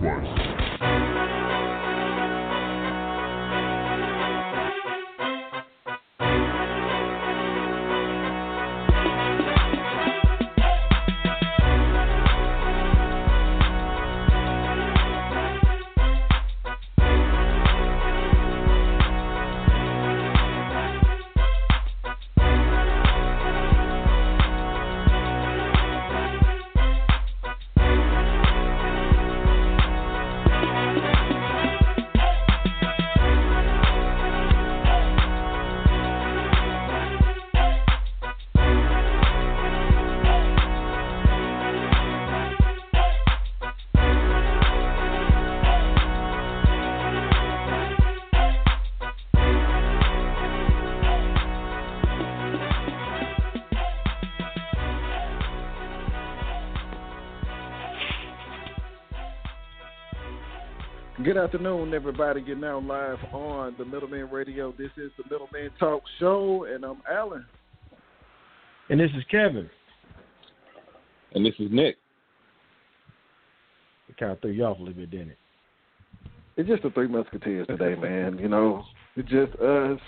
place. Good afternoon, everybody. You're now live on the Middle Men Radio. This is the Middle Men Talk Show, and I'm Alan. And this is Kevin. And this is Nick. It kind of threw you off a little bit, didn't it? It's just the Three Musketeers today, man. You know, it's just us.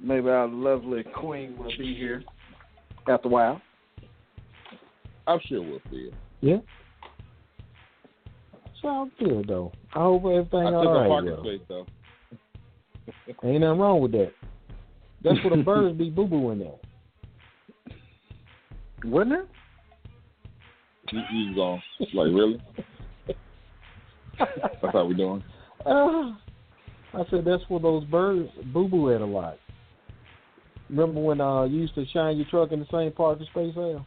Maybe our lovely queen will be here after a while. I'm sure we'll see it. Yeah. Sounds good though. I hope everything I all took right. parking though. though. Ain't nothing wrong with that. That's where the birds be boo booing at. Wasn't it? You, you gone? Like really? That's how we doing. Uh, I said that's where those birds boo boo at a lot. Remember when uh you used to shine your truck in the same parking space there?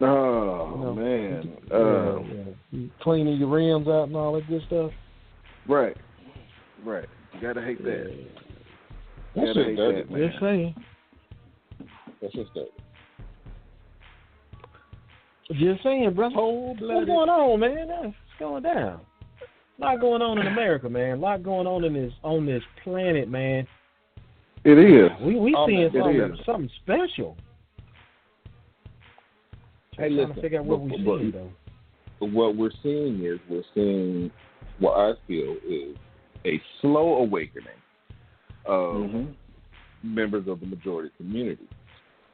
Oh You know, man. Yeah, Uh, yeah. You Cleaning your rims out and all that good stuff. Right. Right. You gotta hate that. That Gotta shit hate dirty. that, man. Just saying. That's just dirty. Just saying, brother. Cold What's going on, man? What's going down? A lot going on in America, man. A lot going on in this on this planet, man. It is. We we Oh, seeing something is. something special. Hey, Trying listen. to figure out what we but- seeing but- though. What we're seeing is we're seeing what I feel is a slow awakening of hmm members of the majority community.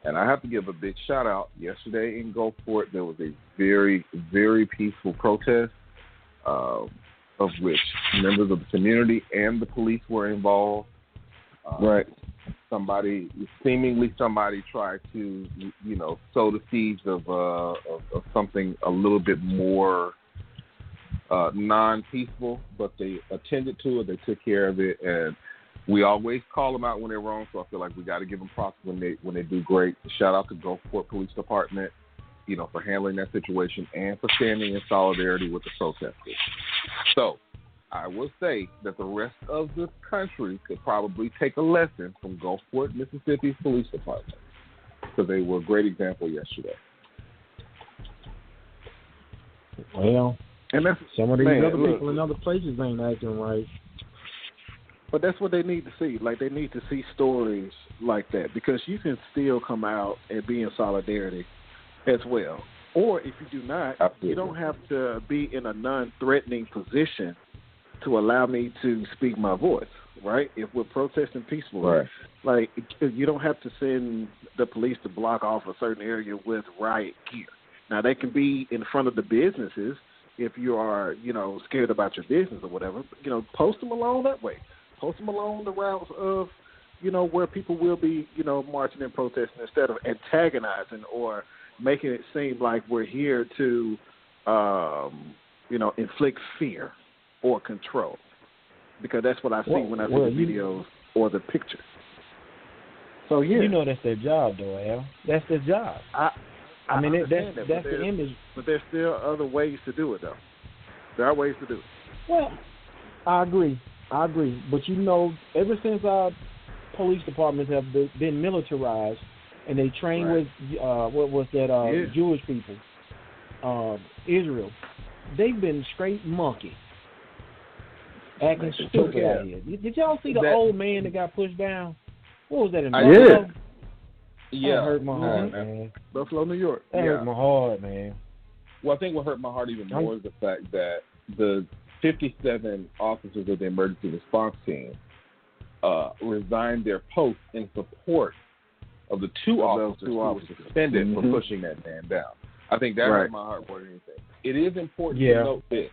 And I have to give a big shout out. Yesterday in Gulfport, there was a very, very peaceful protest, uh, of which members of the community and the police were involved. Uh, Right. Somebody, seemingly somebody, tried to, you know, sow the seeds of uh, of, of something a little bit more uh, non-peaceful, but they attended to it. They took care of it, and we always call them out when they're wrong. So I feel like we got to give them props when they when they do great. Shout out to Gulfport Police Department, you know, for handling that situation and for standing in solidarity with the protesters. So I will say that the rest of the country could probably take a lesson from Gulfport, Mississippi's police department because they were a great example yesterday. Well, And that's some of these Man, other look. people in other places ain't acting right. But that's what they need to see. Like they need to see stories like that because you can still come out and be in solidarity as well. Or if you do not, Absolutely. you don't have to be in a non-threatening position to allow me to speak my voice. Right? If we're protesting peacefully, Right. like you don't have to send the police to block off a certain area with riot gear. Now they can be in front of the businesses if you are, you know, scared about your business or whatever. You know, post them along that way. Post them along the routes of, you know, where people will be, you know, marching and protesting instead of antagonizing or making it seem like we're here to, um, you know, inflict fear or control. Because that's what I see Well- when I see well, the you- videos or the pictures. So yeah, You know that's their job, though, Al. That's their job. I I mean, I that's that, that's the image. But there's still other ways to do it, though. There are ways to do it. Well, I agree. I agree. But you know, ever since our police departments have been, been militarized and they train Right. with uh, what was that uh, Yeah. Jewish people, uh, Israel, they've been straight monkey, acting stupid Yeah. out here. Did, did y'all see the That- old man that got pushed down? What was that in I Buffalo? did. Yeah, That hurt my heart, Mhm. man. Buffalo, New York. That Yeah. hurt my heart, man. Well, I think what hurt my heart even more is the fact that the 57 officers of the emergency response team uh, resigned their posts in support of the two Of officers two who officers. were suspended for Mhm. pushing that man down. I think that Right. hurt my heart more than anything. It is important Yeah. to note this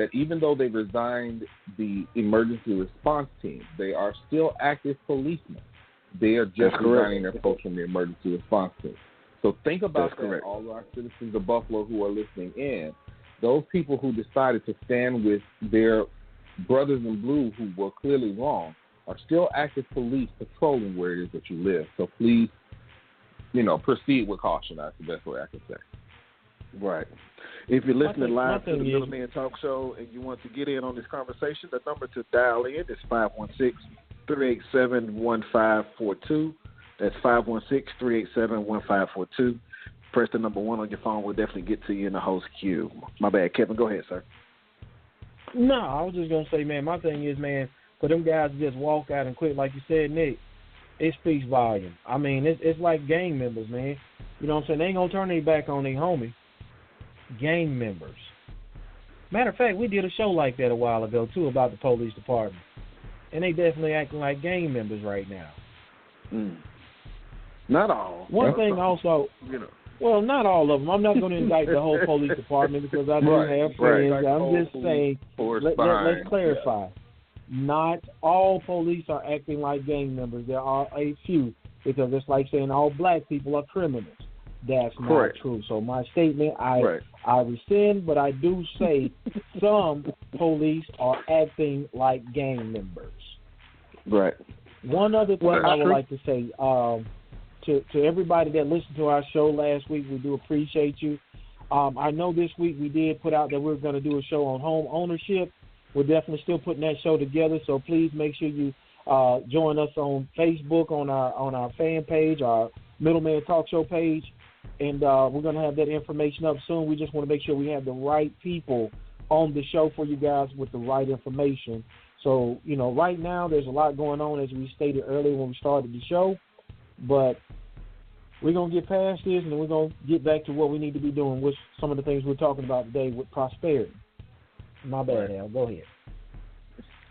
that even though they resigned the emergency response team, they are still active policemen. They are just resigning their posts from the emergency response team. So think about That's that, correct. all our citizens of Buffalo who are listening in. Those people who decided to stand with their brothers in blue who were clearly wrong are still active police patrolling where it is that you live. So please, you know, proceed with caution. That's the best way I can say. Right. If you're listening live to the thing is- Middle Men Talk Show and you want to get in on this conversation, the number to dial in is 516-387-1542. That's 516-387-1542. Press the number one on your phone. We'll definitely get to you in the host queue. My bad. Kevin, go ahead, sir. No, I was just gonna say, man. My thing is, man, for them guys to just walk out and quit, like you said, Nick, it speaks volume. I mean, it's it's like gang members, man. You know what I'm saying? They ain't gonna turn their back on their homie. Gang members. Matter of fact, we did a show like that a while ago too about the police department, and they definitely acting like gang members right now. Mm. Not all. One That's thing also, you know. well, not all of them. I'm not going to indict the whole police department because I do Right, have right. friends. Like I'm just saying Let, let, let's clarify. Not all police are acting like gang members. There are a few because it's like saying all black people are criminals. That's Correct. not true. So my statement, I Right. I rescind, but I do say some police are acting like gang members. Right. One other thing Well, I would true. like to say um, to to everybody that listened to our show last week, we do appreciate you. Um, I know this week we did put out that we're going to do a show on home ownership. We're definitely still putting that show together, so please make sure you uh, join us on Facebook on our on our fan page, our Middle Men Talk Show page, and uh, we're going to have that information up soon. We just want to make sure we have the right people on the show for you guys with the right information. So, you know, right now there's a lot going on, as we stated earlier when we started the show. But we're going to get past this and we're going to get back to what we need to be doing, with some of the things we're talking about today with prosperity. My bad, Al. Go ahead.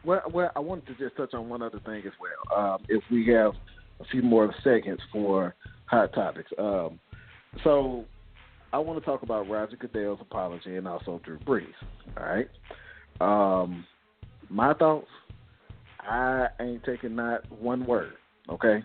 Well, well, I wanted to just touch on one other thing as well. Um, if we have a few more seconds for hot topics, um, so I want to talk about Roger Goodell's apology and also Drew Brees. All right. Um, my thoughts. I ain't taking not one word. Okay.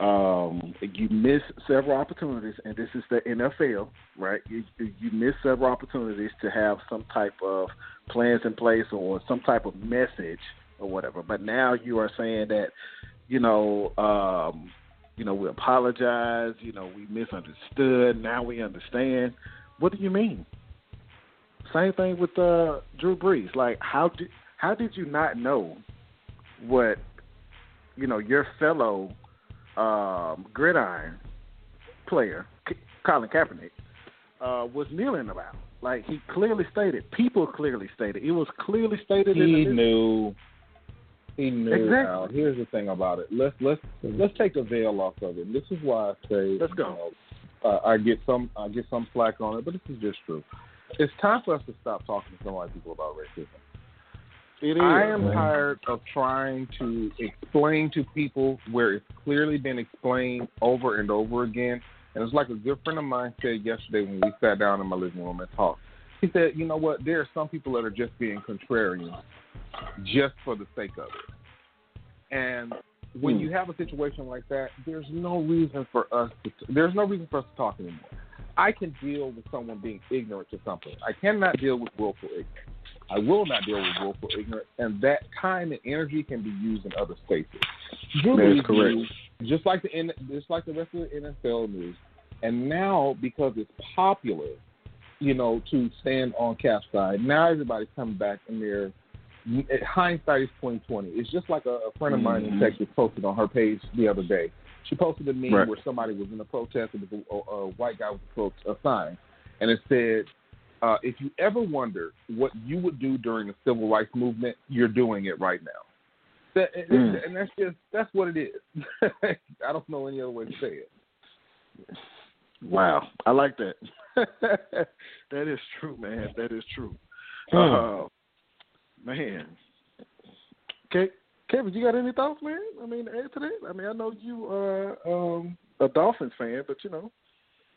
Um, you miss several opportunities, and this is the NFL, right? You you miss several opportunities to have some type of plans in place or some type of message or whatever. But now you are saying that, you know, um, you know, we apologize. You know, we misunderstood. Now we understand. What do you mean? Same thing with uh, Drew Brees. Like, how did how did you not know what you know your fellow um, gridiron player, Colin Kaepernick, uh, was kneeling about? Like he clearly stated, people clearly stated, it was clearly stated in the He knew. He knew. Exactly. Al. Here's the thing about it. Let's let's let's take the veil off of it. This is why I say. Let's go. You know, uh, I get some I get some flack on it, but this is just true. It's time for us to stop talking to so many people about racism. It is. I am man. tired of trying to explain to people where it's clearly been explained over and over again. And it's like a good friend of mine said yesterday when we sat down in my living room and talked. He said, you know what, there are some people that are just being contrarian just for the sake of it. And when Hmm. you have a situation like that, there's no reason for us to there's no reason for us to talk anymore. I can deal with someone being ignorant to something. I cannot deal with willful ignorance. I will not deal with willful ignorance, and that time and energy can be used in other spaces. That is correct. just like the just like the rest of the NFL news, And now, because it's popular, you know, to stand on Kap's side, now everybody's coming back and they're hindsight is twenty twenty. It's just like a, a friend of mine mm-hmm. in Texas posted on her page the other day. She posted a meme right. where somebody was in a protest and a, a, a white guy a, a sign, and it said, uh, "If you ever wonder what you would do during the civil rights movement, you're doing it right now." That, mm. And that's just that's what it is. I don't know any other way to say it. Wow, I like that. that is true, man. That is true. Mm. Uh, man, okay, Kevin, you got any thoughts, man? I mean, add to that. I mean, I know you are um, a Dolphins fan, but you know,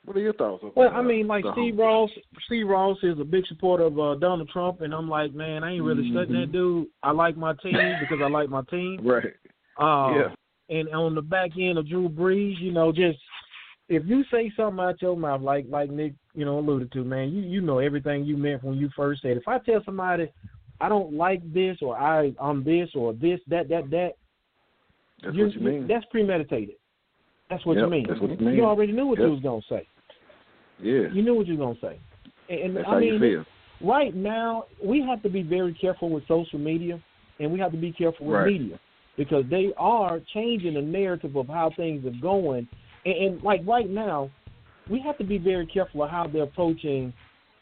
what are your thoughts? Well, I mean, like Steve Ross, Steve Ross is a big supporter of uh, Donald Trump, and I'm like, man, I ain't really mm-hmm. studying that dude. I like my team because I like my team. Right. Uh, yeah. And on the back end of Drew Brees, you know, just if you say something out your mouth, like like Nick, you know, alluded to, man, you you know everything you meant when you first said. If I tell somebody I don't like this or I I'm this or this that that that, that's what you mean. That's premeditated. That's what yep, you mean. That's what you mean. You already knew what yep. you was gonna say. Yeah. You knew what you was gonna say. And, That's I how mean, you feel. right now we have to be very careful with social media, and we have to be careful with right. media because they are changing the narrative of how things are going. And, and like right now, we have to be very careful of how they're approaching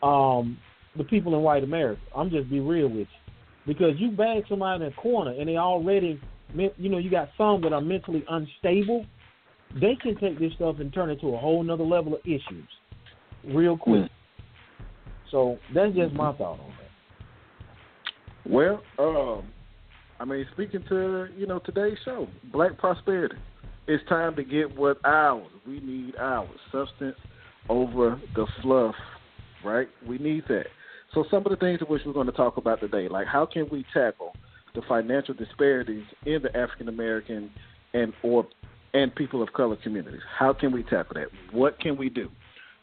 um, the people in white America. I'm just be real with you, because you bag somebody in a corner and they already, you know, you got some that are mentally unstable. They can take this stuff and turn it to a whole nother level of issues real quick. Mm. So that's just my thought on that. Well, um, I mean, speaking to you know today's show, Black Prosperity, it's time to get what ours. We need ours. Substance over the fluff, right? We need that. So some of the things in which we're going to talk about today, like how can we tackle the financial disparities in the African American and or and people of color communities? How can we tackle that? What can we do?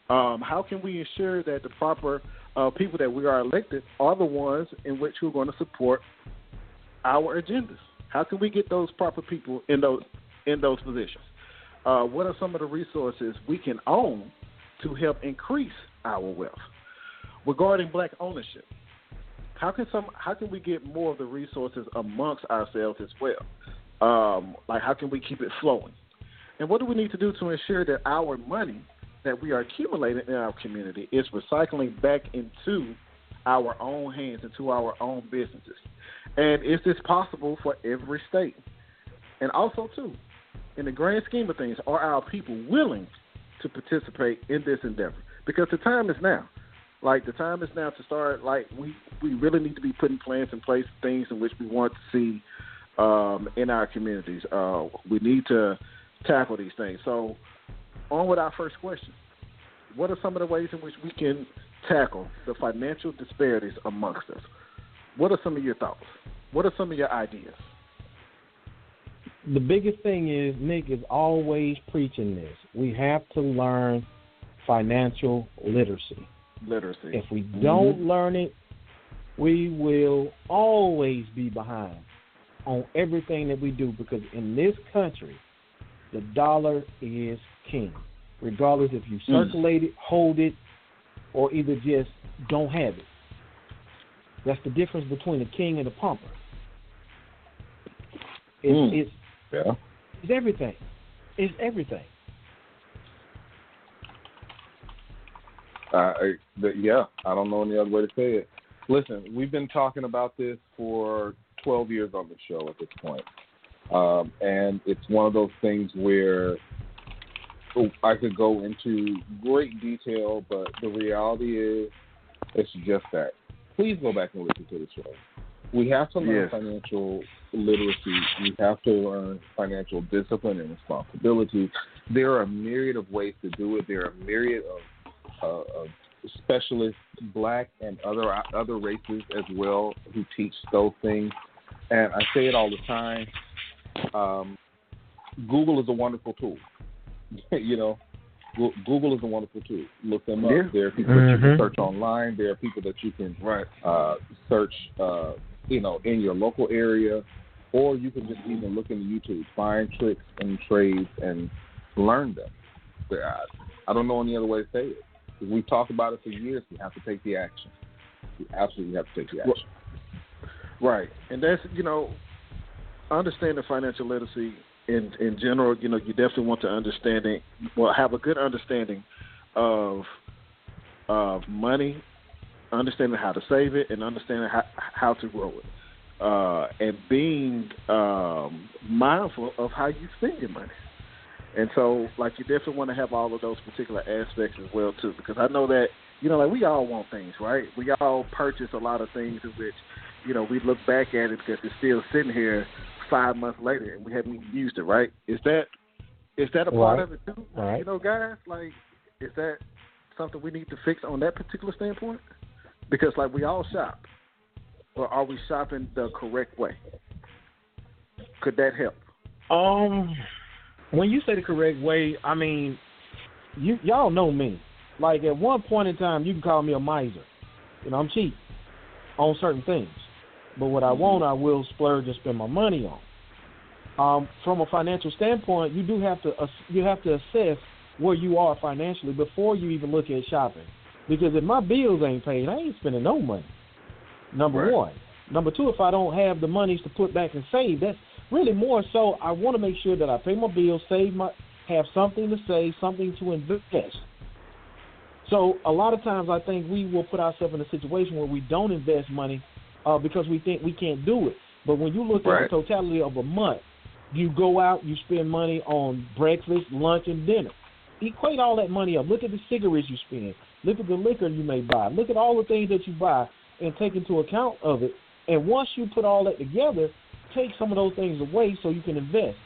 Um, how can we ensure that the proper uh, people that we are elected are the ones in which we're going to support our agendas? How can we get those proper people in those in those positions? Uh, what are some of the resources we can own to help increase our wealth? Regarding black ownership, how can some how can we get more of the resources amongst ourselves as well? Um, like how can we keep it flowing? And what do we need to do to ensure that our money that we are accumulating in our community is recycling back into our own hands, into our own businesses. And is this possible for every state? And also, too, in the grand scheme of things, are our people willing to participate in this endeavor? Because the time is now. Like the time is now to start. Like we we really need to be putting plans in place, things in which we want to see um, in our communities. Uh, we need to tackle these things. So on with our first question. What are some of the ways in which we can tackle the financial disparities amongst us? What are some of your thoughts? What are some of your ideas? The biggest thing is Nick is always preaching this. We have to learn financial literacy. Literacy. If we don't mm-hmm. learn it, we will always be behind on everything that we do because in this country, the dollar is king, regardless if you mm. circulate mm. it, hold it, or either just don't have it. That's the difference between a king and a pumper. It's, mm. it's, yeah. it's everything. It's everything. Uh, yeah, I don't know any other way to say it. Listen, we've been talking about this for 12 years on the show at this point. Um, and it's one of those things where I could go into great detail, but the reality is it's just that. Please go back and listen to the show. We have to learn yes. financial literacy. We have to learn financial discipline and responsibility. There are a myriad of ways to do it. There are a myriad of, uh, of specialists, black and other other races as well, who teach those things. And I say it all the time um, Google is a wonderful tool. you know, Google is a wonderful tool. Look them up. Yeah. There are people mm-hmm. that you can mm-hmm. search online. There are people that you can right. uh, search, uh, you know, in your local area, or you can just even look into YouTube, find tricks and trades, and learn them. I don't know any other way to say it. We've talked about it for years. We have to take the action. We absolutely have to take the action. Right, and that's you know, understanding financial literacy in in general. You know, you definitely want to understand it. Well, have a good understanding of of money, understanding how to save it, and understanding how how to grow it, uh, and being um, mindful of how you spend your money. And so, like, you definitely want to have all of those particular aspects as well too, because I know that you know, like we all want things, right? We all purchase a lot of things in which, you know, we look back at it because it's still sitting here five months later and we haven't even used it, right? Is that is that a part Right. of it too? Right. You know, guys, like, is that something we need to fix on that particular standpoint? Because like we all shop, or are we shopping the correct way? Could that help? Um, when you say the correct way, I mean, you y'all know me. Like at one point in time, you can call me a miser. You know, I'm cheap on certain things, but what I want, I will splurge and spend my money on. Um, from a financial standpoint, you do have to you have to assess where you are financially before you even look at shopping. Because if my bills ain't paid, I ain't spending no money. Number Right. one. Number two, if I don't have the monies to put back and save, that's really more so. I want to make sure that I pay my bills, save my, have something to save, something to invest. So a lot of times, I think we will put ourselves in a situation where we don't invest money uh, because we think we can't do it. But when you look at the totality of a month, you go out, you spend money on breakfast, lunch, and dinner. Equate all that money up. Look at the cigarettes you spend. Look at the liquor you may buy. Look at all the things that you buy and take into account of it. And once you put all that together, take some of those things away so you can invest.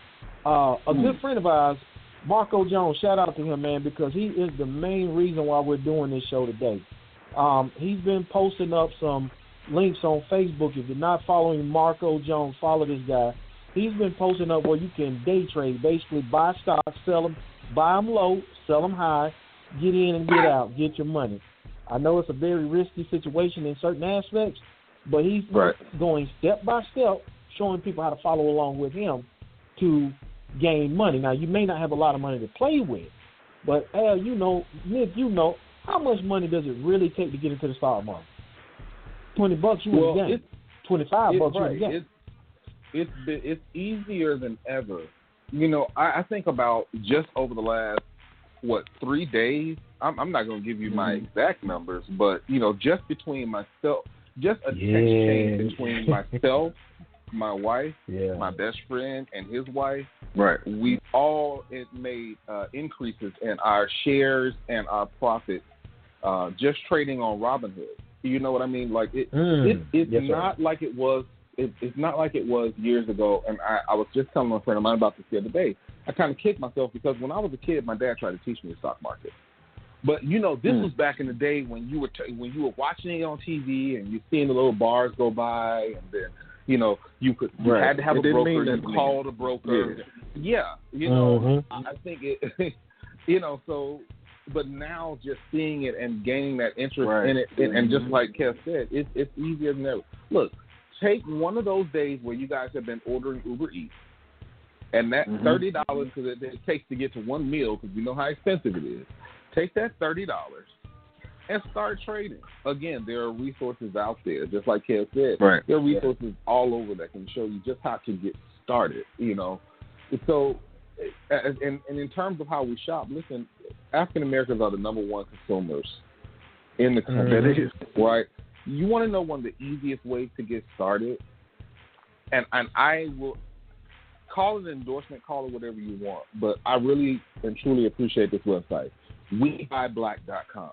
Uh, a good friend of ours, Marco Jones, shout out to him, man, because he is the main reason why we're doing this show today. Um, he's been posting up some links on Facebook. If you're not following Marco Jones, follow this guy. He's been posting up where you can day trade, basically buy stocks, sell them, buy them low, sell them high, get in and get out, get your money. I know it's a very risky situation in certain aspects, but he's Right. going step by step, showing people how to follow along with him to gain money. Now, you may not have a lot of money to play with, but Al, you know, Nick, you know, how much money does it really take to get into the stock market? Twenty bucks, you Well, in the game. it's- Twenty-five It's bucks, you in right. the game. It's it's it's easier than ever. You know, I, I think about just over the last what three days. I'm, I'm not going to give you my Mm-hmm. exact numbers, but you know, just between myself, just a text chain between myself, my wife, yeah. my best friend, and his wife, Right. we've all it made uh, increases in our shares and our profits uh, just trading on Robinhood. You know what I mean? Like it, Mm. it it's Yes, sir. not like it was. It, it's not like it was years ago. And I, I was just telling a friend of mine about this the other day. I kind of kicked myself because when I was a kid, my dad tried to teach me the stock market. But you know, this Mm. was back in the day when you were t- when you were watching it on TV and you seeing the little bars go by, and then you know you could you Right. had to have It a broker. mean You nothing to called a broker. Yeah, you know, Mhm. I think it, you know, so, but now just seeing it and gaining that interest Right. in it, and, and just like Kev said, it's it's easier than ever. Look, take one of those days where you guys have been ordering Uber Eats, and that Mhm. thirty dollars because it, it takes to get to one meal because we know how expensive it is. Take that thirty dollars and start trading. Again, there are resources out there, just like Kev said. Right. There are resources all over that can show you just how to get started. You know, so and, and, in terms of how we shop, listen, African Americans are the number one consumers in the country. Is. Right. You want to know one of the easiest ways to get started, and and I will call it an endorsement, call it whatever you want, but I really and truly appreciate this website, WeBuyBlack.com.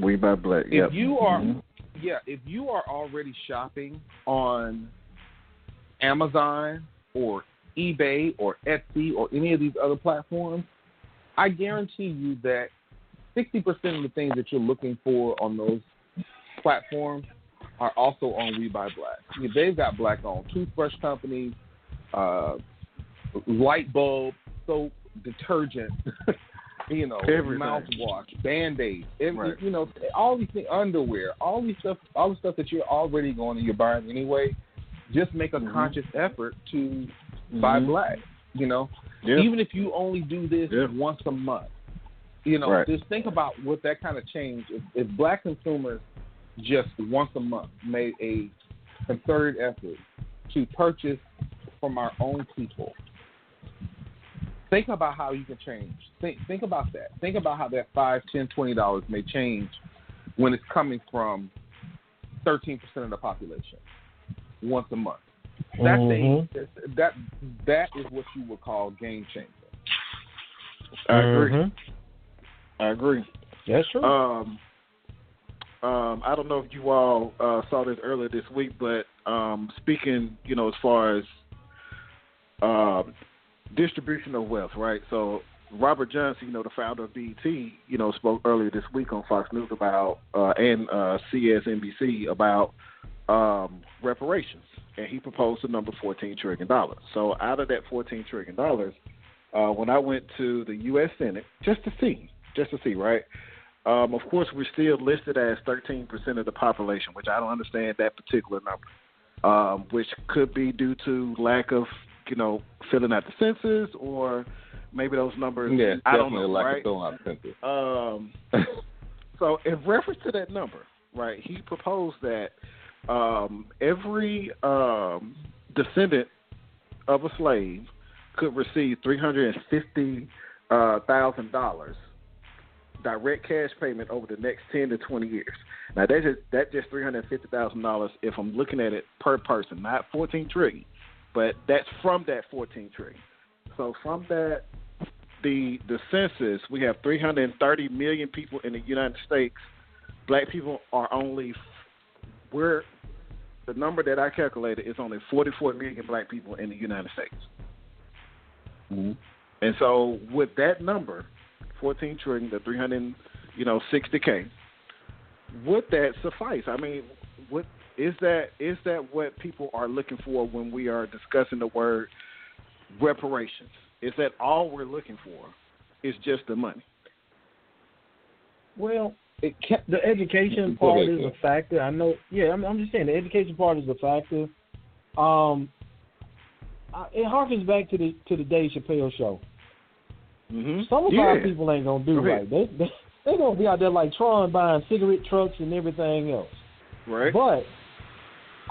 We buy black. If you are, Mhm. yeah, if you are already shopping on Amazon or eBay or Etsy or any of these other platforms, I guarantee you that 60% of the things that you're looking for on those platforms are also on We Buy Black. Yeah, They've got black owned toothbrush companies, uh, light bulb, soap, detergent, you know, Everything. mouthwash, band aids, Right. you know, all these things, underwear, all these stuff, all the stuff that you're already going and you're buying anyway. Just make a Mhm. conscious effort to buy Mhm. black. You know, Yeah. even if you only do this Yeah. once a month, You know, Right. just think about what that kind of change. If, if black consumers just once a month made a concerted effort to purchase from our own people, think about how you can change. Think think about that. Think about how that five, ten, twenty dollars may change when it's coming from thirteen percent of the population once a month. That's Mhm. a, that that is what you would call game changer. I agree. Mhm. I agree. That's true. Um, um, I don't know if you all uh, saw this earlier this week, but um, speaking, you know, as far as um, distribution of wealth, right? So Robert Johnson, you know, the founder of BET, you know, spoke earlier this week on Fox News about uh, and uh, CSNBC about um, reparations, and he proposed the number fourteen trillion dollars. So out of that fourteen trillion dollars, uh, when I went to the U.S. Census just to see, just to see, right? Um, of course, we're still listed as 13% of the population, which I don't understand that particular number, um, which could be due to lack of, you know, filling out the census or maybe those numbers. Yeah, I don't definitely know, like right? a filling out the census. Um, so, in reference to that number, right, he proposed that um, every um, descendant of a slave could receive three hundred and fifty uh, thousand dollars direct cash payment over the next ten to twenty years. Now, that's just that just three hundred fifty thousand dollars if I'm looking at it per person, not fourteen trillion, but that's from that fourteen trillion. So from that the the census, we have 330 million people in the United States. Black people are only we're the number that I calculated is only 44 million black people in the United States. Mhm. And so with that number, 14 trillion, the 300, you know, 60k, would that suffice? I mean, what is that? Is that what people are looking for when we are discussing the word reparations? Is that all we're looking for? Is just the money? Well, it ca the education part ahead, is a factor. I know. Yeah, I'm, I'm just saying the education part is a factor. Um, I, it harkens back to the to the Dave Chappelle show. Mm-hmm. Some of yeah. our people ain't gonna do Go right. They they they gonna be out there like Tron buying cigarette trucks and everything else. right? But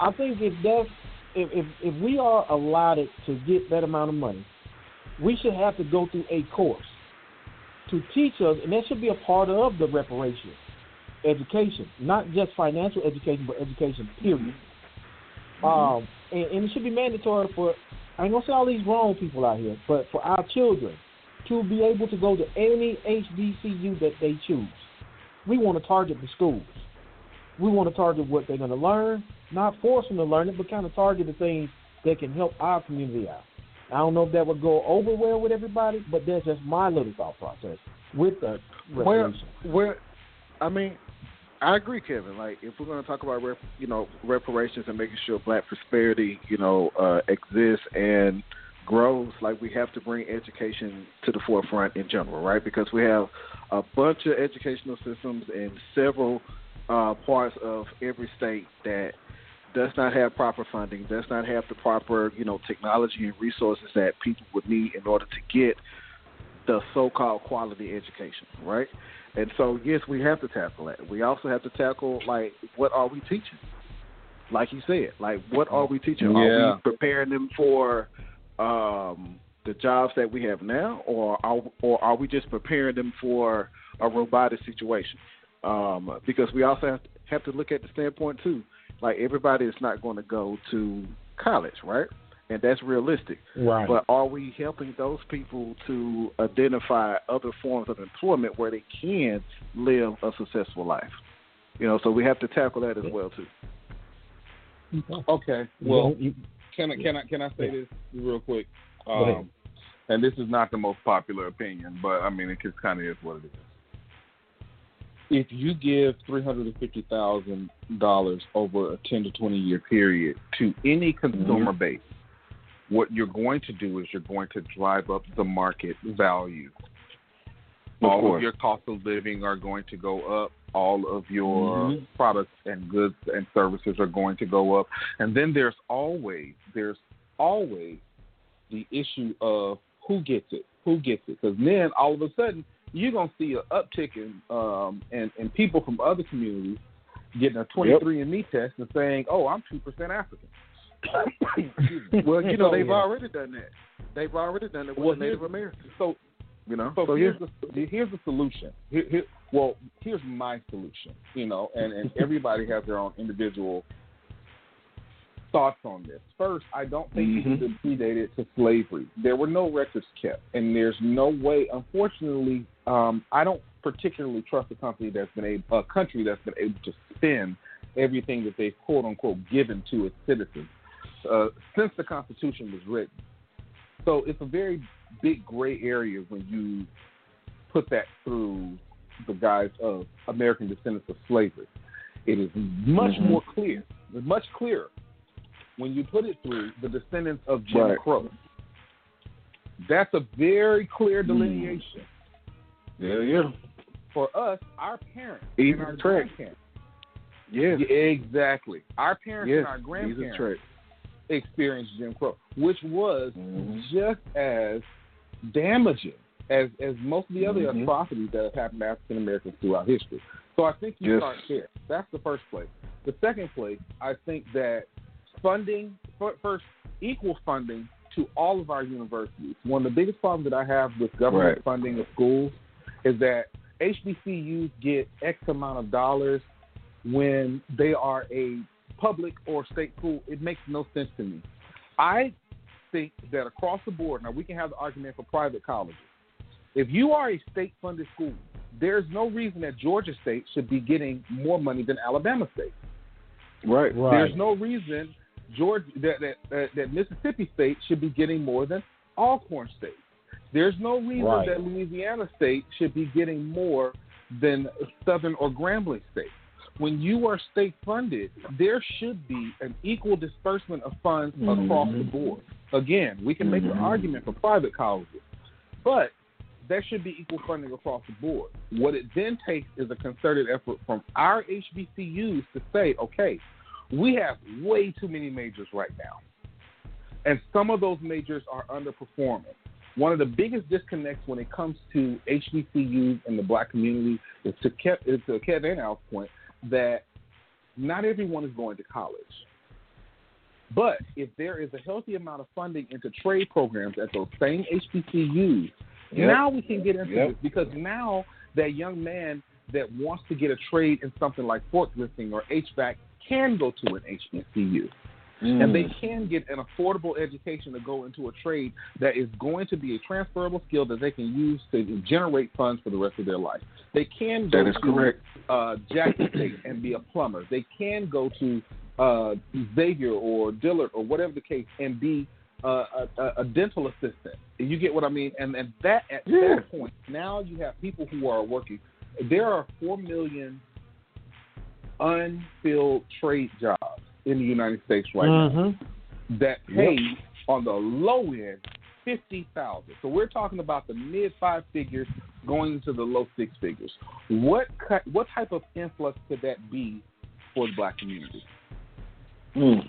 I think if that's if, if if we are allotted to get that amount of money, we should have to go through a course to teach us, and that should be a part of the reparation education, not just financial education, but education period. Um, and, and it should be mandatory for I ain't gonna say all these grown people out here, but for our children to be able to go to any HBCU that they choose. We want to target the schools. We want to target what they're going to learn, not force them to learn it, but kind of target the things that can help our community out. I don't know if that would go over well with everybody, but that's just my little thought process with the Where, where, I mean, I agree, Kevin. Like, if we're going to talk about, rep, you know, reparations and making sure black prosperity, you know, uh, exists and grows, like we have to bring education to the forefront in general, right? Because we have a bunch of educational systems in several uh, parts of every state that does not have proper funding, does not have the proper, you know, technology and resources that people would need in order to get the so-called quality education, right? And so, yes, we have to tackle that. We also have to tackle like what are we teaching? Like you said, like what are we teaching? Are we preparing them for um, the jobs that we have now, or are, or are we just preparing them for a robotic situation? Um, because we also have to, have to look at the standpoint too. Like everybody is not going to go to college, right? And that's realistic. Right. But are we helping those people to identify other forms of employment where they can live a successful life? You know, so we have to tackle that as well too. Okay. Well, you- can I can I can I say this real quick? Um, and this is not the most popular opinion, but I mean it just kind of is what it is. If you give three hundred and fifty thousand dollars over a ten to twenty year period to any consumer base, what you're going to do is you're going to drive up the market value. Of All course. of your cost of living are going to go up. All of your Mhm. products and goods and services are going to go up. And then there's always there's always the issue of who gets it, who gets it, because then all of a sudden you're gonna see an uptick in um and and people from other communities getting a 23andMe test and saying, "Oh, I'm two percent African." well, you know Oh, they've yeah. already done that. They've already done it with Well, Native Americans. So You know, So so here's the here's the solution. Here, here, well, here's my solution. You know, and and everybody has their own individual thoughts on this. First, I don't think Mhm. it should be predated to slavery. There were no records kept, and there's no way. Unfortunately, um, I don't particularly trust a company that's been able, a country that's been able to spend everything that they've quote unquote given to its citizens uh, since the Constitution was written. So it's a very big gray area when you put that through the guise of American descendants of slavery. It is much Mhm. more clear, much clearer when you put it through the descendants of Jim Right. Crow. That's a very clear delineation. Yeah, yeah, For us, our parents Easy and our track. grandparents. yeah. Yeah, exactly. Our parents yes. and our grandparents. Experienced Jim Crow, which was Mhm. just as damaging as as most of the other Mhm. atrocities that have happened to African Americans throughout history. So I think you Yes. start there. That's the first place. The second place, I think that funding fir- first equal funding to all of our universities. One of the biggest problems that I have with government Right. funding of schools is that HBCUs get X amount of dollars when they are a public or state school. It makes no sense to me. I think that across the board, now we can have the argument for private colleges. If you are a state funded school, there's no reason that Georgia State should be getting more money than Alabama State. Right. Right. There's no reason Georgia that, that that that Mississippi State should be getting more than Alcorn State. There's no reason Right. that Louisiana State should be getting more than Southern or Grambling State. When you are state funded, there should be an equal disbursement of funds across the board. Again, we can make the Mhm. argument for private colleges, but there should be equal funding across the board. What it then takes is a concerted effort from our HBCUs to say, okay, we have way too many majors right now. And some of those majors are underperforming. One of the biggest disconnects when it comes to HBCUs and the black community is to, Kev, is to Kevin Al's point that not everyone is going to college. But if there is a healthy amount of funding into trade programs at those same HBCUs, Yep. now we can get into Yep. this because now that young man that wants to get a trade in something like forklifting or HVAC can go to an HBCU. And they can get an affordable education to go into a trade that is going to be a transferable skill that they can use to generate funds for the rest of their life. They can go That is to correct. uh, Jackson State and be a plumber. They can go to uh, Xavier or Dillard or whatever the case and be uh, a, a dental assistant. You get what I mean? And and that at Yeah. that point, now you have people who are working. There are four million unfilled trade jobs in the United States right now Mhm. that pay on the low end fifty thousand. So we're talking about the mid five figures going into the low six figures. What cut, what type of influx could that be for the black community? Mm.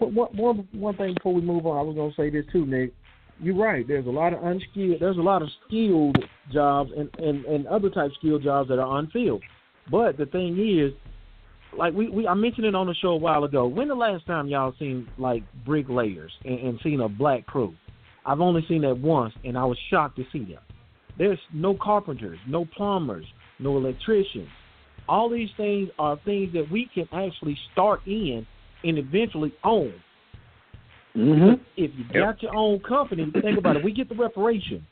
But one, one, one thing before we move on, I was going to say this too, Nick. You're right. There's a lot of unskilled. There's a lot of skilled jobs and, and, and other type skilled jobs that are unfilled. But the thing is, like we, we I mentioned it on the show a while ago. When the last time y'all seen like bricklayers and, and seen a black crew? I've only seen that once, and I was shocked to see them. There's no carpenters, no plumbers, no electricians. All these things are things that we can actually start in and eventually own. Mm-hmm. If you got your own company, think about it. We get the reparation,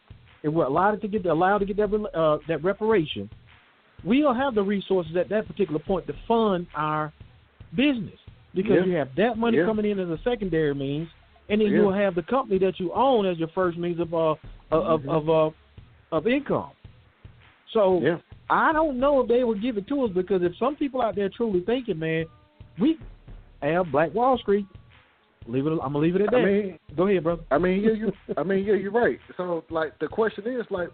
and we're allowed to get the, allowed to get that uh, that reparation. We'll have the resources at that particular point to fund our business because Yeah. you have that money Yeah. coming in as a secondary means, and then Yeah. you'll have the company that you own as your first means of uh of Mhm. of of, uh, of income. So. I don't know if they would give it to us because if some people out there truly thinking, man, we have Black Wall Street. Leave it. I'm gonna leave it at that. I mean, Go ahead, brother. I mean, yeah, you. I mean, yeah, you're right. So, like, the question is, like,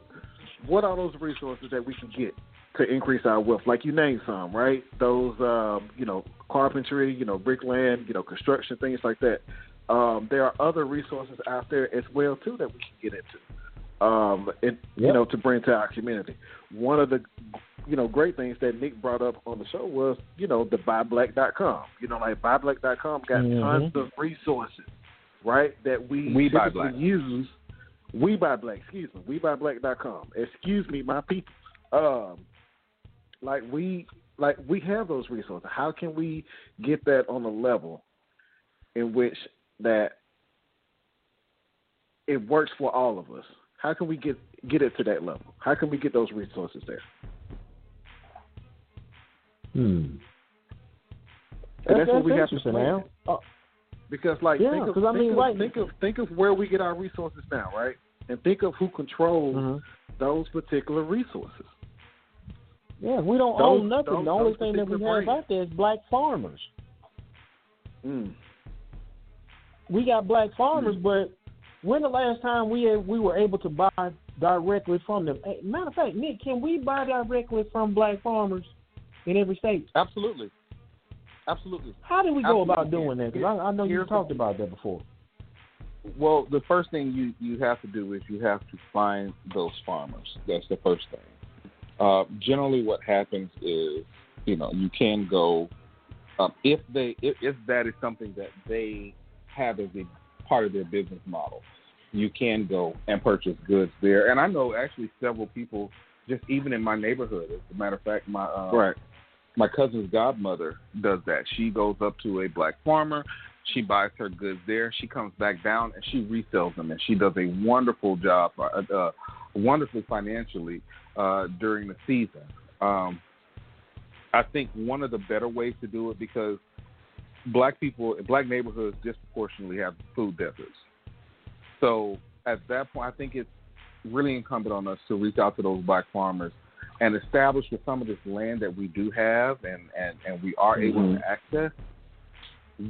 what are those resources that we can get to increase our wealth? Like you named some, right? Those, um, you know, carpentry, you know, brickland, you know, construction, things like that. Um, there are other resources out there as well too that we can get into. um, it, Yep. you know, to bring to our community. One of the, you know, great things that Nick brought up on the show was, you know, the buyblack.com. You know, like buyblack.com got Mhm. tons of resources, right, that we, We Buy typically Black. use. We buy black, excuse me, we buy black.com. Excuse me, my people. Um, like we, like we have those resources. How can we get that on a level in which that it works for all of us? How can we get get it to that level? How can we get those resources there? Hmm. And That's, that's what we have to plan. Oh, Because like Yeah, think of, I think mean, of, think of think of where we get our resources now, right? And think of who controls mhm. those particular resources. Yeah, we don't own nothing. the only thing that we have brands. out there is black farmers. Mm. We got black farmers, Mm. but when the last time we we were able to buy directly from them? Hey, Matter of fact, Nick, can we buy directly from black farmers in every state? Absolutely, absolutely. How do we go about doing that? Because I, I know you talked about that before. Well, the first thing you you have to do is you have to find those farmers. That's the first thing. Uh, generally, what happens is, you know, you can go um, if they if, if that is something that they have as a part of their business model. You can go and purchase goods there, and I know actually several people, just even in my neighborhood. As a matter of fact, my uh, Right. my cousin's godmother does that. She goes up to a black farmer, she buys her goods there, she comes back down and she resells them, and she does a wonderful job, uh, uh, wonderfully financially uh, during the season. Um, I think one of the better ways to do it because black people, black neighborhoods disproportionately have food deserts. So at that point, I think it's really incumbent on us to reach out to those black farmers and establish with some of this land that we do have and, and, and we are able Mhm. to access,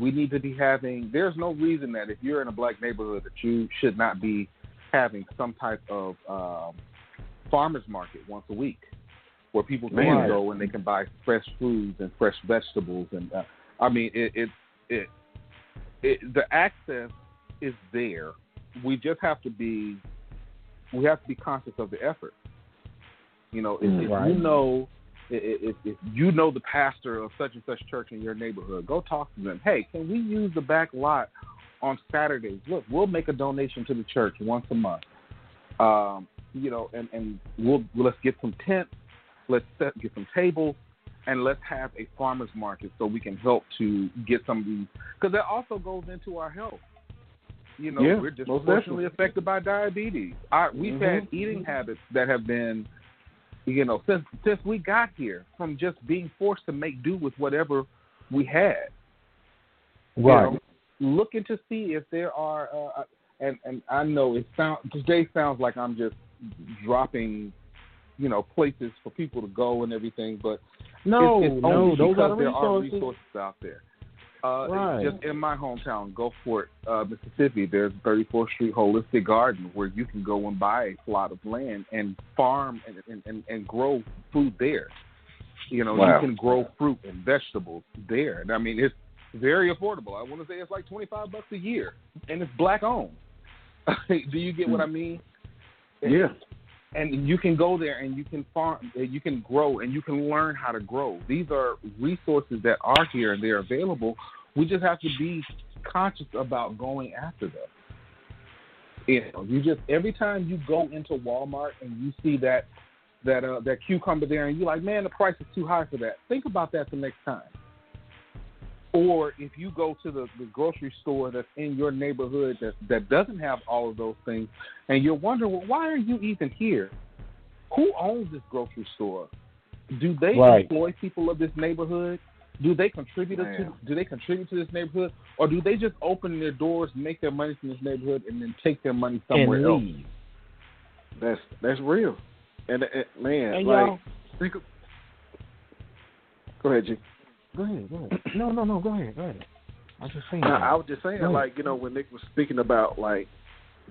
we need to be having, there's no reason that if you're in a black neighborhood that you should not be having some type of um, farmer's market once a week where people can Man. go and they can buy fresh foods and fresh vegetables. And uh, I mean, it, it, it, it, the access is there. We just have to be, we have to be conscious of the effort. You know, if, if Right. you know, if, if you know the pastor of such and such church in your neighborhood, go talk to them. Hey, can we use the back lot on Saturdays? Look, we'll make a donation to the church once a month. Um, you know, and and we'll let's get some tents, let's set, get some tables, and let's have a farmers market so we can help to get some of these because that also goes into our health. You know, Yeah, we're disproportionately affected by diabetes. Our, we've Mhm. had eating habits that have been, you know, since since we got here from just being forced to make do with whatever we had. You know, looking to see if there are, uh, and and I know it sounds today sounds like I'm just dropping, you know, places for people to go and everything, but No, it's, it's no, only those because are the there are resources. resources out there. Uh, Right. Just in my hometown, Gulfport, uh, Mississippi, there's 34th Street Holistic Garden where you can go and buy a plot of land and farm and and, and, and grow food there. You know, Wow. you can grow fruit and vegetables there. And I mean, it's very affordable. I want to say it's like 25 bucks a year, and it's black owned. Do you get what I mean? Yeah. and you can go there and you can farm, you can grow, and you can learn how to grow. These are resources that are here and they're available. We just have to be conscious about going after them. You know, you just every time you go into Walmart and you see that that uh, that cucumber there, and you're like, man, the price is too high for that. Think about that the next time. Or if you go to the, the grocery store that's in your neighborhood that that doesn't have all of those things, and you're wondering, well, why are you even here? Who owns this grocery store? Do they Right. employ people of this neighborhood? Do they contribute to do they contribute to this neighborhood, or do they just open their doors, make their money from this neighborhood, and then take their money somewhere else? That's that's real. And, and man, And like think of, Go ahead, G. go ahead, go ahead. No, no, no, go ahead, go ahead. I was just saying. No, I was just saying, like you know, when Nick was speaking about like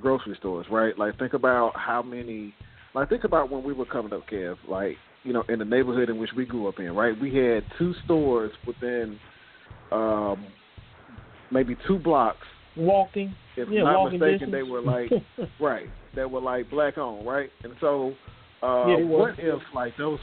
grocery stores, right? Like think about how many. Like think about when we were coming up, Kev. Like you know, in the neighborhood in which we grew up in, right? We had two stores within um maybe two blocks. walking. If yeah, not mistaken, distance. they were like right. They were like black owned, right? And so, uh, Yeah, what if like those?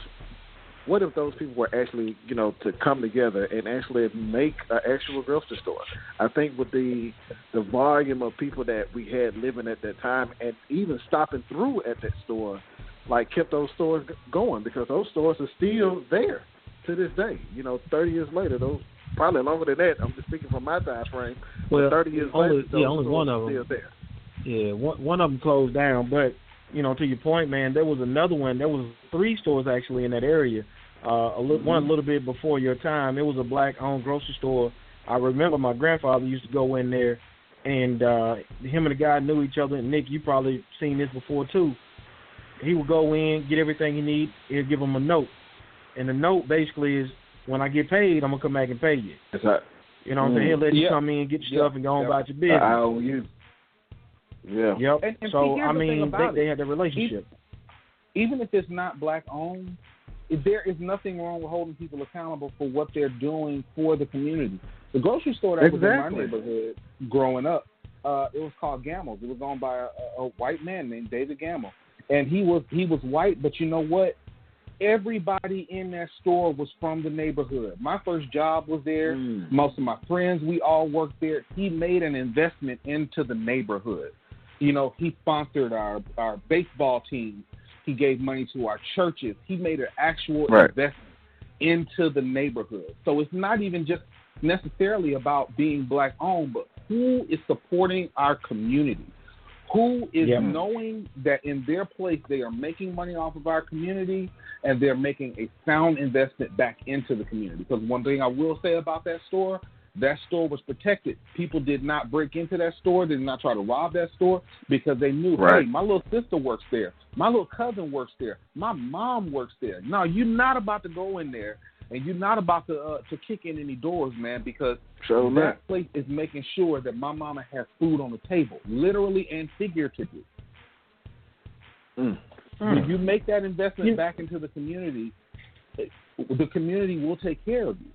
What if those people were actually, you know, to come together and actually make an actual grocery store? I think with the the volume of people that we had living at that time, and even stopping through at that store, like kept those stores going because those stores are still there to this day. You know, thirty years later, those probably longer than that. I'm just speaking from my time frame. Well, thirty years only- later, yeah, only one of 'em. still there. Yeah, one one of them closed down, but you know, to your point, man, there was another one. There was three stores actually in that area. Uh, a little, one a little bit before your time. It was a black-owned grocery store. I remember my grandfather used to go in there, and uh, him and the guy knew each other. And Nick, you probably seen this before too. He would go in, get everything he need. He'll give him a note, and the note basically is, when I get paid, I'm gonna come back and pay you. It's not, You know what I'm saying? Mm. He'll let you Yeah. come in, get your Yeah. stuff, and go on Yeah. about your business. I owe you. Yeah. Yep. And- and so here's I the mean, they, it. they had that relationship. even if it's not black owned, there is nothing wrong with holding people accountable for what they're doing for the community. The grocery store that was in my neighborhood growing up, uh, it was called Gammel's. It was owned by a, a white man named David Gamble, and he was he was white, but you know what? Everybody in that store was from the neighborhood. My first job was there. Mm. Most of my friends, we all worked there. He made an investment into the neighborhood. You know, he sponsored our our baseball team. He gave money to our churches. He made an actual Right. investment into the neighborhood. So it's not even just necessarily about being black owned, but who is supporting our community? Who is Yeah. knowing that in their place they are making money off of our community and they're making a sound investment back into the community? Because one thing I will say about that store, that store was protected. People did not break into that store, they did not try to rob that store because they knew, Right. hey, my little sister works there, my little cousin works there, my mom works there. No, you're not about to go in there and you're not about to uh, to kick in any doors, man, because So that that. place is making sure that my mama has food on the table, literally and figuratively. Mm. When you make that investment You- back into the community, the community will take care of you.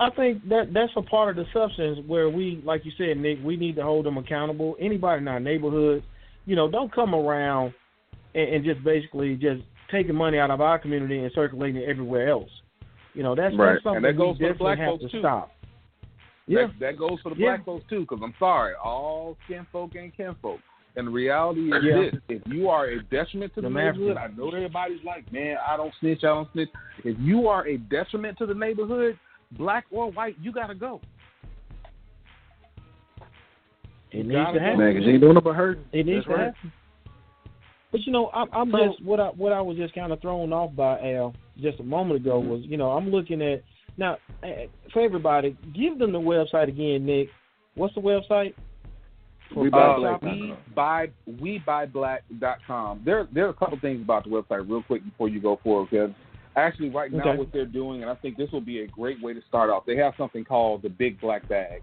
I think that that's a part of the substance where we, like you said, Nick, we need to hold them accountable. Anybody in our neighborhood, you know, don't come around and, and just basically just taking money out of our community and circulating it everywhere else. You know, that's, Right. that's something that goes we definitely black have folks, to too. stop. Yeah. That, that goes for the Yeah. black folks too, because I'm sorry, all skin folk ain't kin folk. And the reality is Yeah. this: if you are a detriment to the Them neighborhood, I know everybody's like, "Man, I don't snitch, I don't snitch." If you are a detriment to the neighborhood, black or white, you gotta go. It needs gotta to happen. Man, 'cause you ain't doing no but. It needs That's to right. happen. But you know, I'm, I'm So- just what I what I was just kind of thrown off by Al just a moment ago Mm-hmm. was you know I'm looking at now eh, for everybody give them the website again, Nick. What's the website? For We buy black. Shopping? we buy we buy black.com. There there are a couple things about the website real quick before you go forward because actually right now Okay. what they're doing and I think this will be a great way to start off. They have something called the Big Black Bag.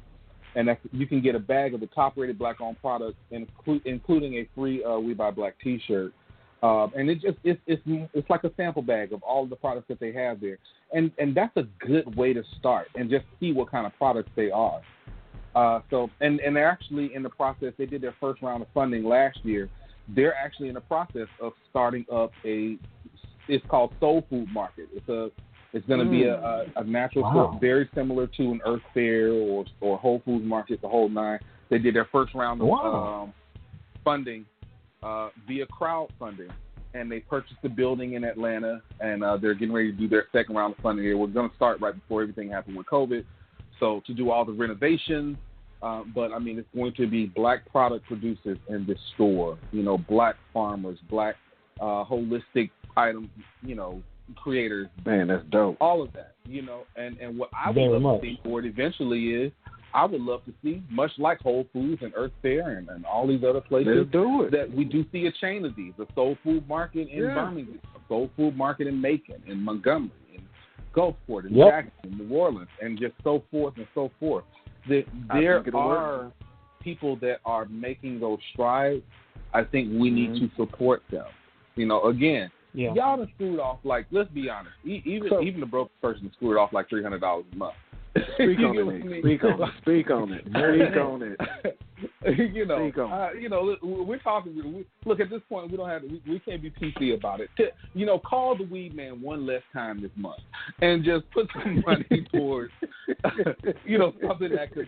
And that's, you can get a bag of the top rated black owned products inclu- including a free uh, We Buy Black t shirt. Um, and it just it's, it's it's like a sample bag of all the products that they have there, and and that's a good way to start and just see what kind of products they are. Uh, so and and they're actually in the process. They did their first round of funding last year. They're actually in the process of starting up a. It's called Soul Food Market. It's a. It's going to be a, a, a natural Wow. store, very similar to an Earth Fare or or Whole Foods Market, the whole nine. They did their first round of Wow. um, funding uh, via crowdfunding, and they purchased the building in Atlanta, and uh, they're getting ready to do their second round of funding. They were going to start right before everything happened with COVID, so to do all the renovations. Uh, but I mean, it's going to be black product producers in this store. You know, black farmers, black uh, holistic item, you know, creators, Man, that's dope. all of that, you know. And and what I would Very love much. to see for it eventually is, I would love to see, much like Whole Foods and Earth Fare and, and all these other places, Let's do it. that we do see a chain of these: a Soul Food Market in Yeah. Birmingham, a Soul Food Market in Macon, in Montgomery, in Gulfport, in Yep. Jackson, New Orleans, and just so forth and so forth. The, there are work. people that are making those strides. I think we need Mhm. to support them. You know, again, Yeah. y'all done screwed off like let's be honest. E- even So- even the broke person screwed off like three hundred dollars a month. Speak on it. Speak on it. Speak on it. Speak on it. you know, uh, you know, we're talking. We, look, at this point, we don't have. We, we can't be PC about it. You know, call the weed man one less time this month, and just put some money towards, you know, something that could,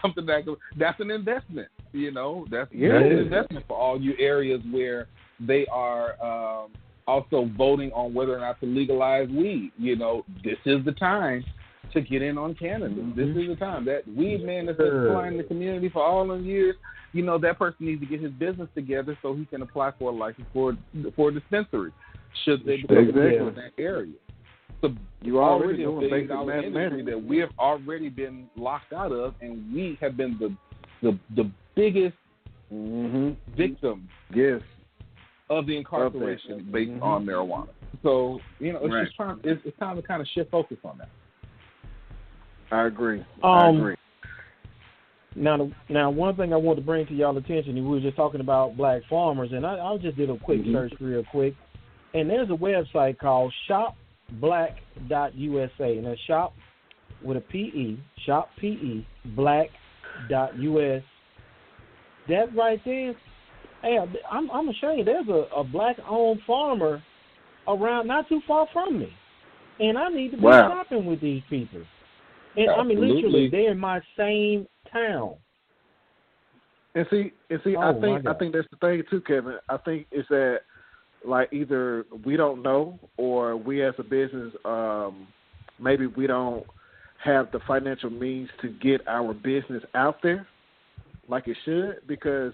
something that could. That's an investment. You know, that's, yeah. that's an investment for all you areas where they are. Um, also voting on whether or not to legalize weed. You know, this is the time to get in on cannabis. Mm-hmm. This is the time. That weed man that's been supplying the community for all those years, you know, that person needs to get his business together so he can apply for a license for for a dispensary. Should they be exactly. in that area? So you already, already doing basic industry that we have already been locked out of, and we have been the the the biggest mm-hmm. victims yes. of the incarceration based mm-hmm. on marijuana. So you know, it's right. just trying. It's, it's time to kind of shift focus on that. I agree. Um, I agree. Now, now, one thing I want to bring to y'all attention, we were just talking about black farmers, and I, I just did a quick mm-hmm. search real quick, and there's a website called shopblack.usa, and that's shop with a P-E, shop P-E, black.us. That right there, hey, I'm, I'm ashamed. There's a, a black-owned farmer around not too far from me, and I need to be wow. shopping with these people. And I mean, literally, they're in my same town. And see, and see, oh, I think I think that's the thing too, Kevin. I think it's that like either we don't know, or we as a business, um, maybe we don't have the financial means to get our business out there like it should. Because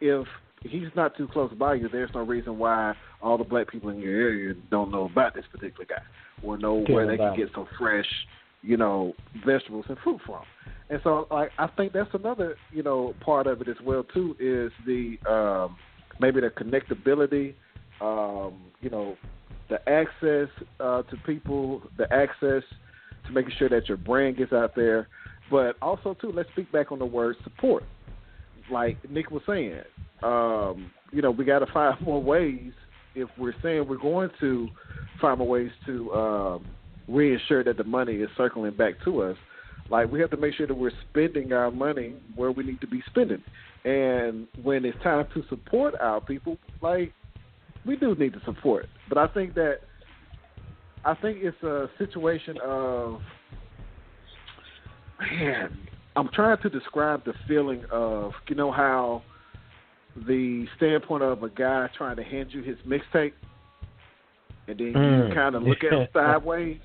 if he's not too close by you, there's no reason why all the black people in your area don't know about this particular guy or know where they can get some fresh you know, vegetables and fruit from. And so like I think that's another, you know, part of it as well too is the um maybe the connectability, um, you know, the access uh to people, the access to making sure that your brand gets out there. But also too, let's speak back on the word support. Like Nick was saying, um, you know, we gotta find more ways if we're saying we're going to find more ways to um reassure that the money is circling back to us. Like we have to make sure that we're spending our money where we need to be spending. And when it's time to support our people, like we do need to support. But I think that I think it's a situation of man, I'm trying to describe the feeling of you know how the standpoint of a guy trying to hand you his mixtape and then mm. you kind of look at him sideways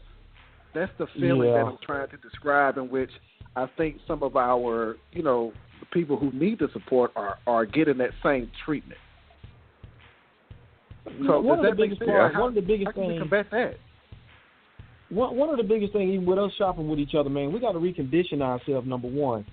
that's the feeling yeah. that I'm trying to describe, in which I think some of our, you know, people who need the support are are getting that same treatment. So one of the biggest part, one of the biggest things, combat that? One one of the biggest things, even with us shopping with each other, man, we got to recondition ourselves. Number one,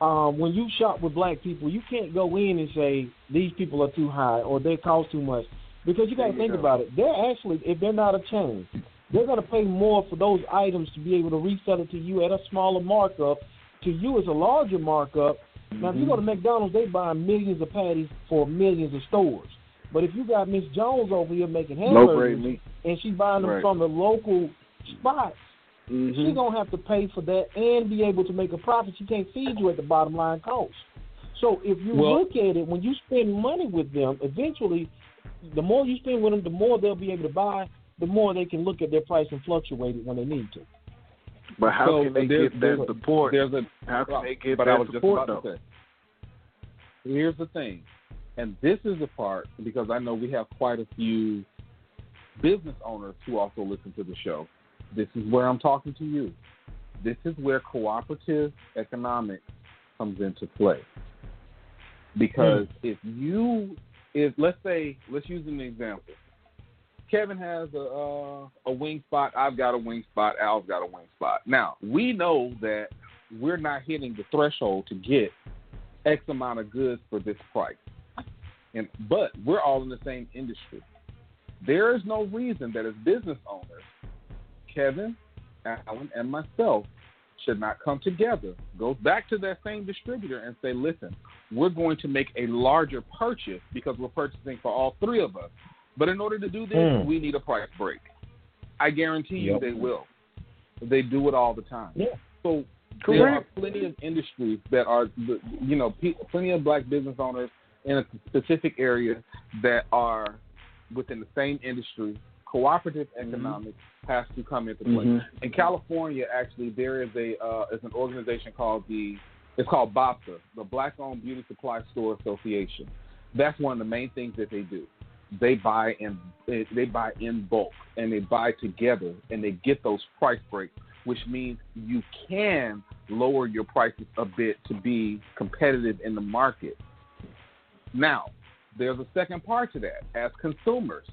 um, when you shop with black people, you can't go in and say these people are too high or they cost too much because you got to think go. about it. They're actually, if they're not a chain, they're going to pay more for those items to be able to resell it to you at a smaller markup. To you, it's a larger markup. Mm-hmm. Now, if you go to McDonald's, they buy millions of patties for millions of stores. But if you got Miss Jones over here making hamburgers and she's buying them right. from the local spots, mm-hmm. she's gonna have to pay for that and be able to make a profit. She can't feed you at the bottom line cost. So if you well, look at it, when you spend money with them, eventually, the more you spend with them, the more they'll be able to buy the more they can look at their price and fluctuate it when they need to. But how so can they get that support? There's a, how can they get but that I was support just about to say, Here's the thing, and this is the part because I know we have quite a few business owners who also listen to the show. This is where I'm talking to you. This is where cooperative economics comes into play. Because mm. if you, if let's say, let's use an example. Kevin has a uh, a wing spot. I've got a wing spot. Al's got a wing spot. Now we know that we're not hitting the threshold to get X amount of goods for this price, and but we're all in the same industry. There is no reason that as business owners, Kevin, Alan, and myself should not come together, go back to that same distributor and say, listen, we're going to make a larger purchase because we're purchasing for all three of us. But in order to do this, mm. we need a price break. I guarantee you yep. they will. They do it all the time. Yeah. So Correct. there are plenty of industries that are, you know, plenty of black business owners in a specific area that are within the same industry. Cooperative economics has to come into play. Mhm. In California, actually, there is a uh, is an organization called the it's called BOBSA, the Black Owned Beauty Supply Store Association. That's one of the main things that they do. They buy in they buy in bulk and they buy together and they get those price breaks, which means you can lower your prices a bit to be competitive in the market. Now, there's a second part to that. As consumers,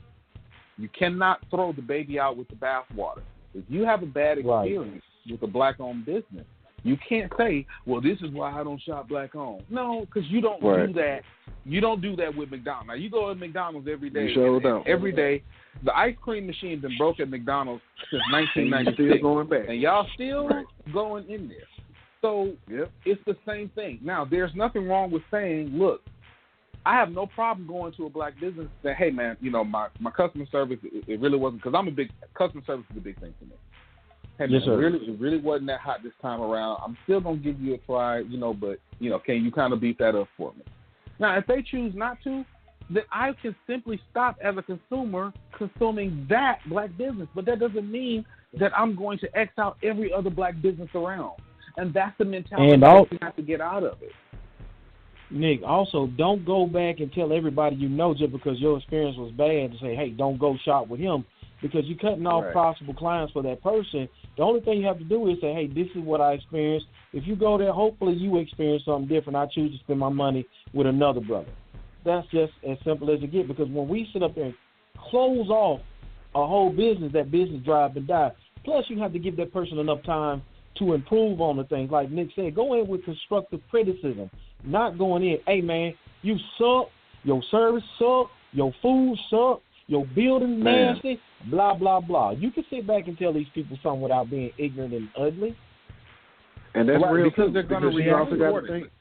you cannot throw the baby out with the bathwater. If you have a bad Right. experience with a black-owned business, you can't say, "Well, this is why I don't shop black-owned." No, because you don't Right. do that. You don't do that with McDonald's. Now, you go to McDonald's every day. You sure and- and don't. Every day, the ice cream machine's been broke at McDonald's since And you still 1996, going back. and y'all still Right. going in there. So Yep. it's the same thing. Now, there's nothing wrong with saying, look, I have no problem going to a black business and say, hey, man, you know, my, my customer service, it, it really wasn't, because I'm a big, customer service is a big thing for me. Hey, man, Yes, it really, it really wasn't that hot this time around. I'm still going to give you a try, you know, but, you know, can you kind of beat that up for me? Now, if they choose not to, then I can simply stop as a consumer consuming that black business. But that doesn't mean that I'm going to X out every other black business around. And that's the mentality And that al- you have to get out of it. Nick, also don't go back and tell everybody you know just because your experience was bad to say, hey, don't go shop with him because you're cutting off Right. possible clients for that person. The only thing you have to do is say, hey, this is what I experienced. If you go there, hopefully you experience something different. I choose to spend my money with another brother. That's just as simple as it gets because when we sit up there and close off a whole business, that business drive and die. Plus, you have to give that person enough time to improve on the things. Like Nick said, go in with constructive criticism, not going in, hey man, you suck, your service suck, your food suck, your building Man. nasty, blah blah blah. You can sit back and tell these people something without being ignorant and ugly. And that's Right, real because too, they're gonna because you react also to accordingly. think.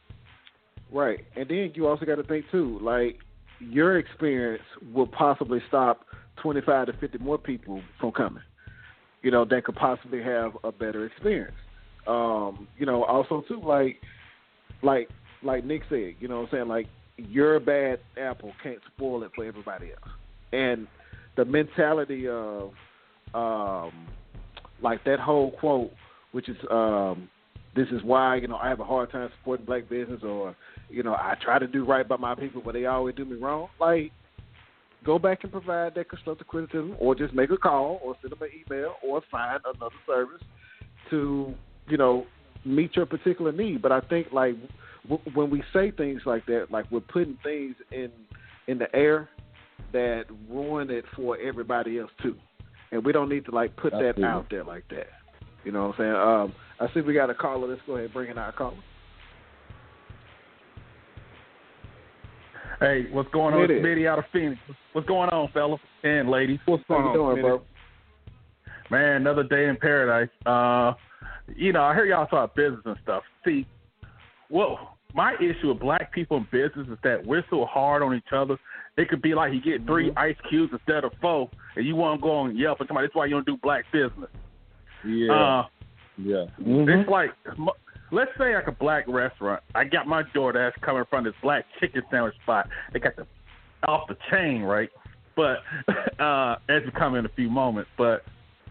Right, and then you also got to think too, like your experience will possibly stop twenty-five to fifty more people from coming. You know, that could possibly have a better experience. Um, you know, also too, like, like, like Nick said, you know, what I'm saying, like, your bad apple can't spoil it for everybody else, and the mentality of, um, like that whole quote, which is, um, this is why you know I have a hard time supporting black business, or you know I try to do right by my people, but they always do me wrong. Like, go back and provide that constructive criticism, or just make a call, or send them an email, or find another service to you know meet your particular need. But I think like w- when we say things like that, like we're putting things in in the air that ruin it for everybody else too, and we don't need to like put Absolutely. that out there like that. You know what I'm saying? Um, I see we got a caller. Let's go ahead and bring in our caller. Hey, what's going on? It It's is. Smitty out of Phoenix. What's going on, fellas and ladies? What's going on, doing, bro? Man, another day in paradise. Uh, you know, I hear y'all talk business and stuff. See, well, my issue with black people in business is that we're so hard on each other. It could be like you get 3 Mm-hmm. ice cubes instead of four, and you want to go and yell for somebody. That's why you don't do black business. Yeah, Uh, yeah. It's like, let's say like a black restaurant. I got my DoorDash coming from this black chicken sandwich spot. They got the off the chain, right? But uh, as we come in a few moments, but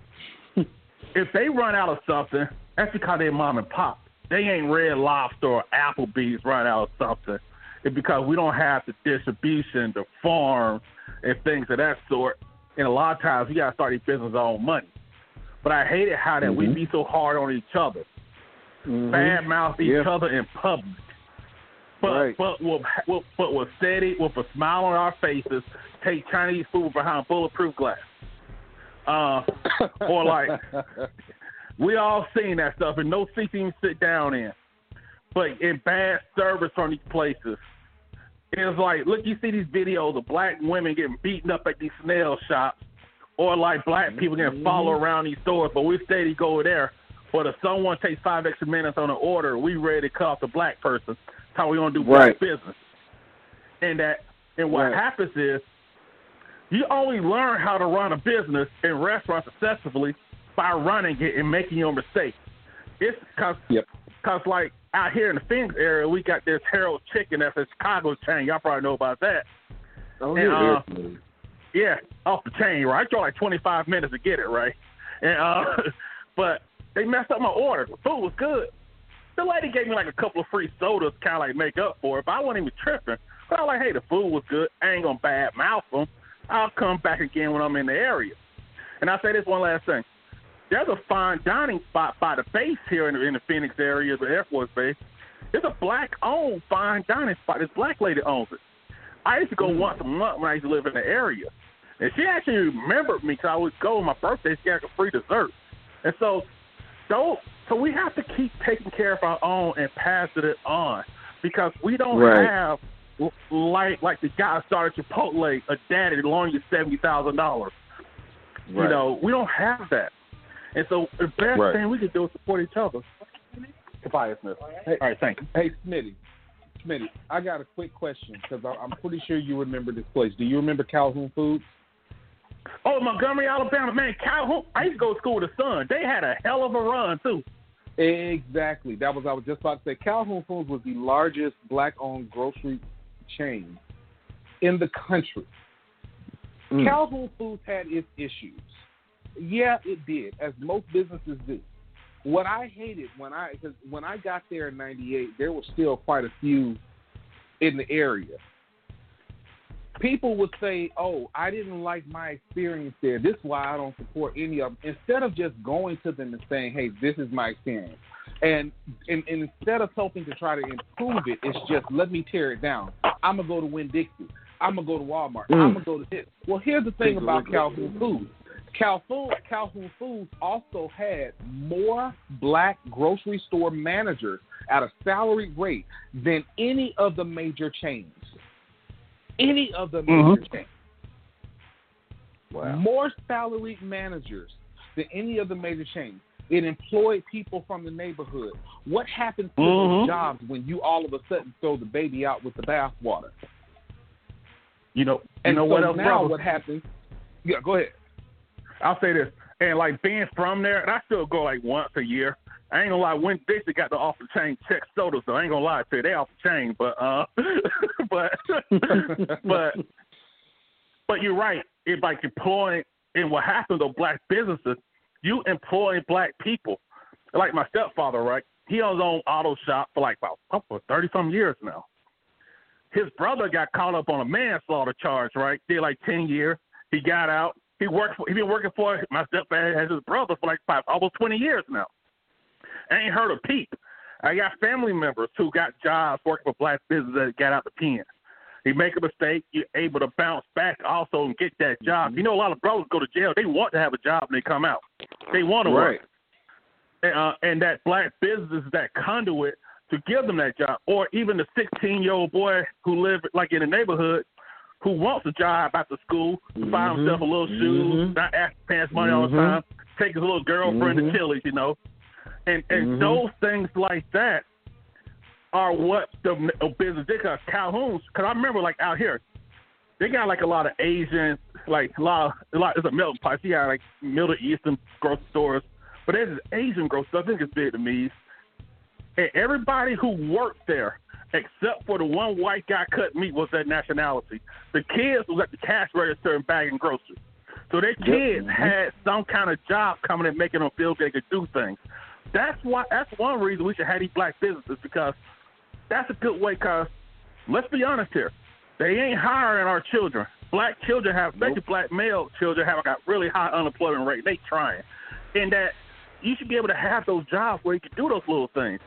if they run out of something, that's because they're mom and pop. They ain't Red Lobster or Applebee's running out of something. It's because we don't have the distribution, the farms, and things of that sort. And a lot of times we gotta start these business our own money. But I hated how that we be so hard on each other, bad mouth each other in public. But Right. but we'll, we'll but we'll steady with a smile on our faces, take Chinese food behind bulletproof glass. Uh, or like we all seen that stuff and no seats to even sit down in. But in bad service from these places, it's like look, you see these videos of black women getting beaten up at these snail shops, or like black mm-hmm. people getting followed around these stores, but we steady go there. But if someone takes five extra minutes on an order, we ready to cut off the black person. That's how we gonna do black Right. business. And that and what Right. happens is you only learn how to run a business and restaurants successfully by running it and making your mistakes. It's because Yep. cause like out here in the Phoenix area, we got this Harold Chicken that's a Chicago chain. Y'all probably know about that. Oh, And, yeah. uh, Yeah, off the chain, right? I drove like 25 minutes to get it, right? And uh, but they messed up my order. The food was good. The lady gave me like a couple of free sodas, kind of like make up for it. But I wasn't even tripping. But I was like, hey, the food was good. I ain't gonna bad mouth them. I'll come back again when I'm in the area. And I'll say this one last thing. There's a fine dining spot by the base here in the, in the Phoenix area, the Air Force Base. It's a black-owned fine dining spot. This black lady owns it. I used to go mm-hmm. once a month when I used to live in the area. And she actually remembered me because I would go on my birthday. She had a free dessert. And so, so, so we have to keep taking care of our own and passing it on because we don't Right. have like like the guy started Chipotle, a daddy that loaned you seventy thousand dollars. You know, we don't have that. And so the best Right. thing we can do is support each other. Tobias Smith. Hey, All right, thank you. Hey, Smitty. Smitty, I got a quick question because I'm pretty sure you remember this place. Do you remember Calhoun Foods? Oh, Montgomery, Alabama, man, Calhoun. I used to go to school with the son. They had a hell of a run too. Exactly. That was I was just about to say. Calhoun Foods was the largest black-owned grocery chain in the country. Mm. Calhoun Foods had its issues. Yeah, it did, as most businesses do. What I hated when I cause when I got there in '98, there were still quite a few in the area. People would say, "Oh, I didn't like my experience there. This is why I don't support any of them." Instead of just going to them and saying, "Hey, this is my experience," and and, and instead of helping to try to improve it, it's just let me tear it down. I'm gonna go to Winn Dixie. I'm gonna go to Walmart. Mm. I'm gonna go to this. Well, here's the thing about. Calhoun Foods. Calhoun, Calhoun Foods also had more black grocery store managers at a salary rate than any of the major chains. Any of the major chains. Wow. More salaried managers than any of the major chains. It employed people from the neighborhood. What happens to Mhm. those jobs when you all of a sudden throw the baby out with the bathwater? You know, you And know so what else, now brother? what happens? Yeah, go ahead. I'll say this, and like being from there, and I still go like once a year. I ain't gonna lie, Winn Dixie got the off the chain check soda, so I ain't gonna lie to you, they off the chain, but uh, but but but you're right. It's like employing, and what happens to black businesses, you employ black people. Like my stepfather, right? He owns his own auto shop for like about oh, for thirty some years now. His brother got caught up on a manslaughter charge, right? Did like ten years. He got out. He worked. For, he been working for my stepdad as his brother for like five, almost twenty years now. I ain't heard a peep. I got family members who got jobs working for black businesses that got out the pen. You make a mistake, you're able to bounce back also and get that job. You know, a lot of brothers go to jail. They want to have a job when they come out. They want to Right. work. And, uh, and that black business is that conduit to give them that job. Or even the 16 year old boy who live like in the neighborhood who wants a job after school to buy himself a little shoes, Mhm. not ask parents money all the Mhm. time, take his little girlfriend to Chili's, you know. And and Mhm. those things like that are what the business did. Cause Calhoun's, because I remember like out here, they got like a lot of Asian, like a lot, of, a lot. It's a melting pot. You got like Middle Eastern grocery stores, but there's this Asian grocery store. I think it's Vietnamese, and everybody who worked there, except for the one white guy cut meat, was that nationality. The kids was at the cash register and bagging groceries. So their kids mm-hmm. had some kind of job coming and making them feel they could do things. That's why. That's one reason we should have these black businesses because that's a good way. Cause let's be honest here, they ain't hiring our children. Black children have, especially black male children, have got really high unemployment rate. They trying, and that you should be able to have those jobs where you can do those little things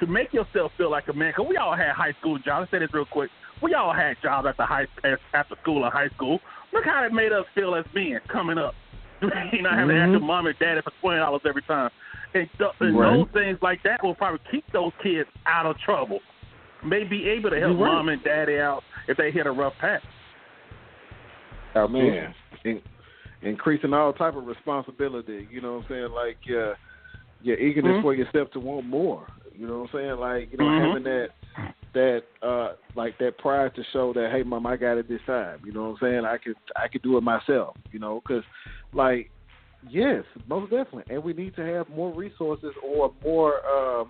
to make yourself feel like a man. Cause we all had high school jobs. Let's say this real quick. We all had jobs after high after school and high school. Look how it made us feel as men coming up. you know, having to ask your mom and daddy for twenty dollars every time. And, th- and Right. those things like that will probably keep those kids out of trouble. May be able to help You're right. mom and daddy out if they hit a rough patch. Oh man, In, increasing all type of responsibility. You know what I'm saying? Like uh, your eagerness Mhm. for yourself to want more. You know what I'm saying? Like you know Mhm. having that that uh like that pride to show that hey mom I got it this time. You know what I'm saying? I could I could do it myself. You know because like Yes, most definitely, and we need to have more resources or more uh,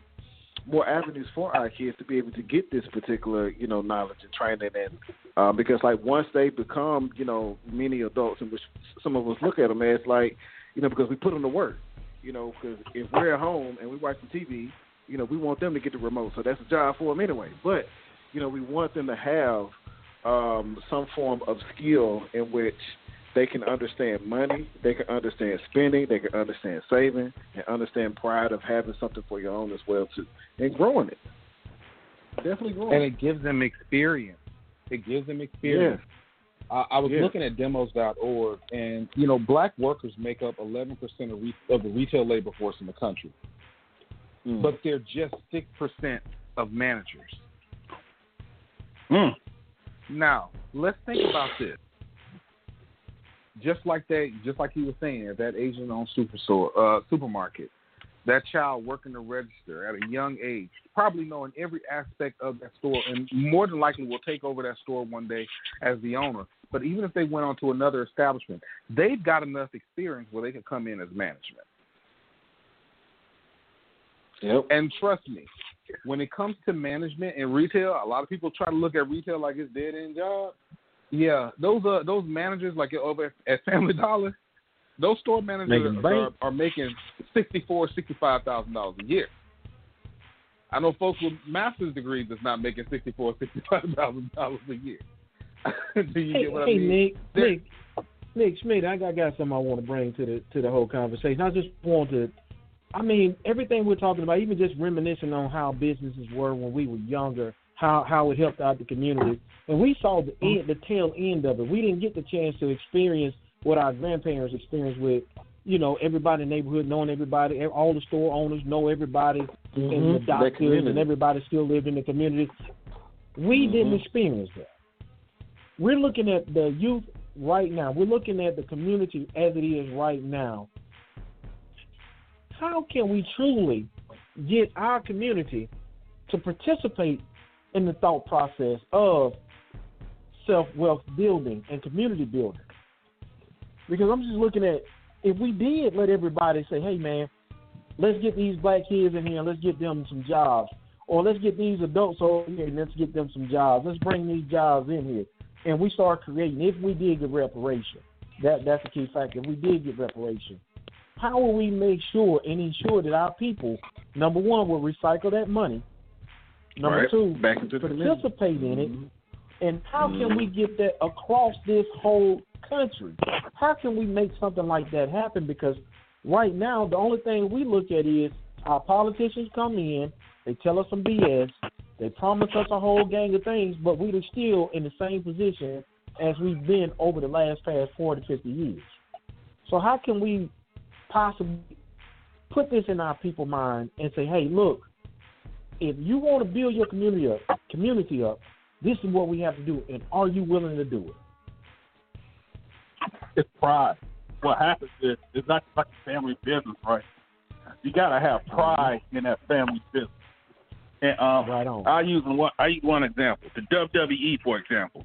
more avenues for our kids to be able to get this particular you know knowledge and training, and uh, because like once they become you know many adults, and which some of us look at them as like you know because we put them to work, you know, because if we're at home and we watch the TV, you know, we want them to get the remote, so that's a job for them anyway. But you know, we want them to have um, some form of skill in which they can understand money, they can understand spending, they can understand saving, and understand pride of having something for your own as well too, and growing it. Definitely growing. And it gives them experience. It gives them experience. Yeah. I, I was Yeah. looking at demos.org, and you know, black workers make up 11% of, re- of the retail labor force in the country, Mm. but they're just six percent of managers. Mm. Now, let's think about this. Just like that, just like you were saying, at that Asian-owned superstore, uh, supermarket, that child working the register at a young age, probably knowing every aspect of that store, and more than likely will take over that store one day as the owner. But even if they went on to another establishment, they've got enough experience where they could come in as management. Yep. And trust me, when it comes to management and retail, a lot of people try to look at retail like it's dead end job. Yeah, those uh those managers like over at Family Dollar, those store managers Making are, bank. are making sixty four, sixty five thousand dollars a year. I know folks with master's degrees that's not making sixty four, sixty five thousand dollars a year. Do you Hey, get what hey I mean? Nick, There- Nick, Nick Schmidt, I got, got something I want to bring to the to the whole conversation. I just want to, I mean, everything we're talking about, even just reminiscing on how businesses were when we were younger, how how it helped out the community, and we saw the end, the tail end of it. We didn't get the chance to experience what our grandparents experienced with, you know, everybody in the neighborhood knowing everybody, all the store owners know everybody, and the Mhm. Doctors and everybody still lived in the community. We didn't Mhm. experience that. We're looking at the youth right now. We're looking at the community as it is right now. How can we truly get our community to participate in the thought process of self wealth building and community building? Because I'm just looking at if we did let everybody say, hey man, let's get these black kids in here let's get them some jobs. Or let's get these adults over here and let's get them some jobs. Let's bring these jobs in here. And we start creating, if we did get reparation, that that's the key factor. If we did get reparation, how will we make sure and ensure that our people, number one, will recycle that money, number Right. two, Back into the participate in it, Mhm. and how can we get that across this whole country? How can we make something like that happen? Because right now, the only thing we look at is our politicians come in, they tell us some BS, they promise us a whole gang of things, but we're still in the same position as we've been over the last past 40, 50 years. So how can we possibly put this in our people mind and say, hey, look, if you want to build your community up, community up, this is what we have to do, and are you willing to do it? It's pride. What happens is it's not like a family business, right? You gotta have pride in that family business. And um, Right on. I use one. I use one example. The WWE, for example.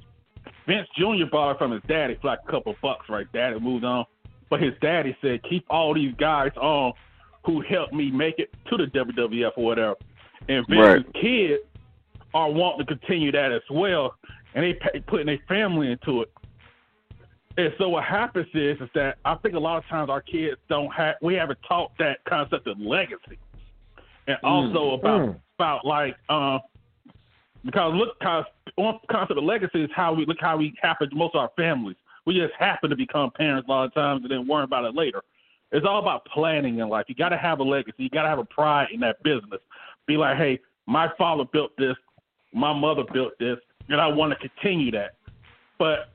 Vince Jr. bought it from his daddy for like a couple bucks, right? Daddy moved on, but his daddy said, "Keep all these guys on who helped me make it to the WWF or whatever." And Vince's kids are wanting to continue that as well, and they pay, putting their family into it. And so what happens is, is that I think a lot of times our kids don't have, we haven't taught that concept of legacy, and also about Mm. about like, uh, because look, cause one concept of legacy is how we look how we happen to most of our families. We just happen to become parents a lot of times and then worry about it later. It's all about planning in life. You got to have a legacy. You got to have a pride in that business. Be like, hey, my father built this, my mother built this, and I want to continue that. But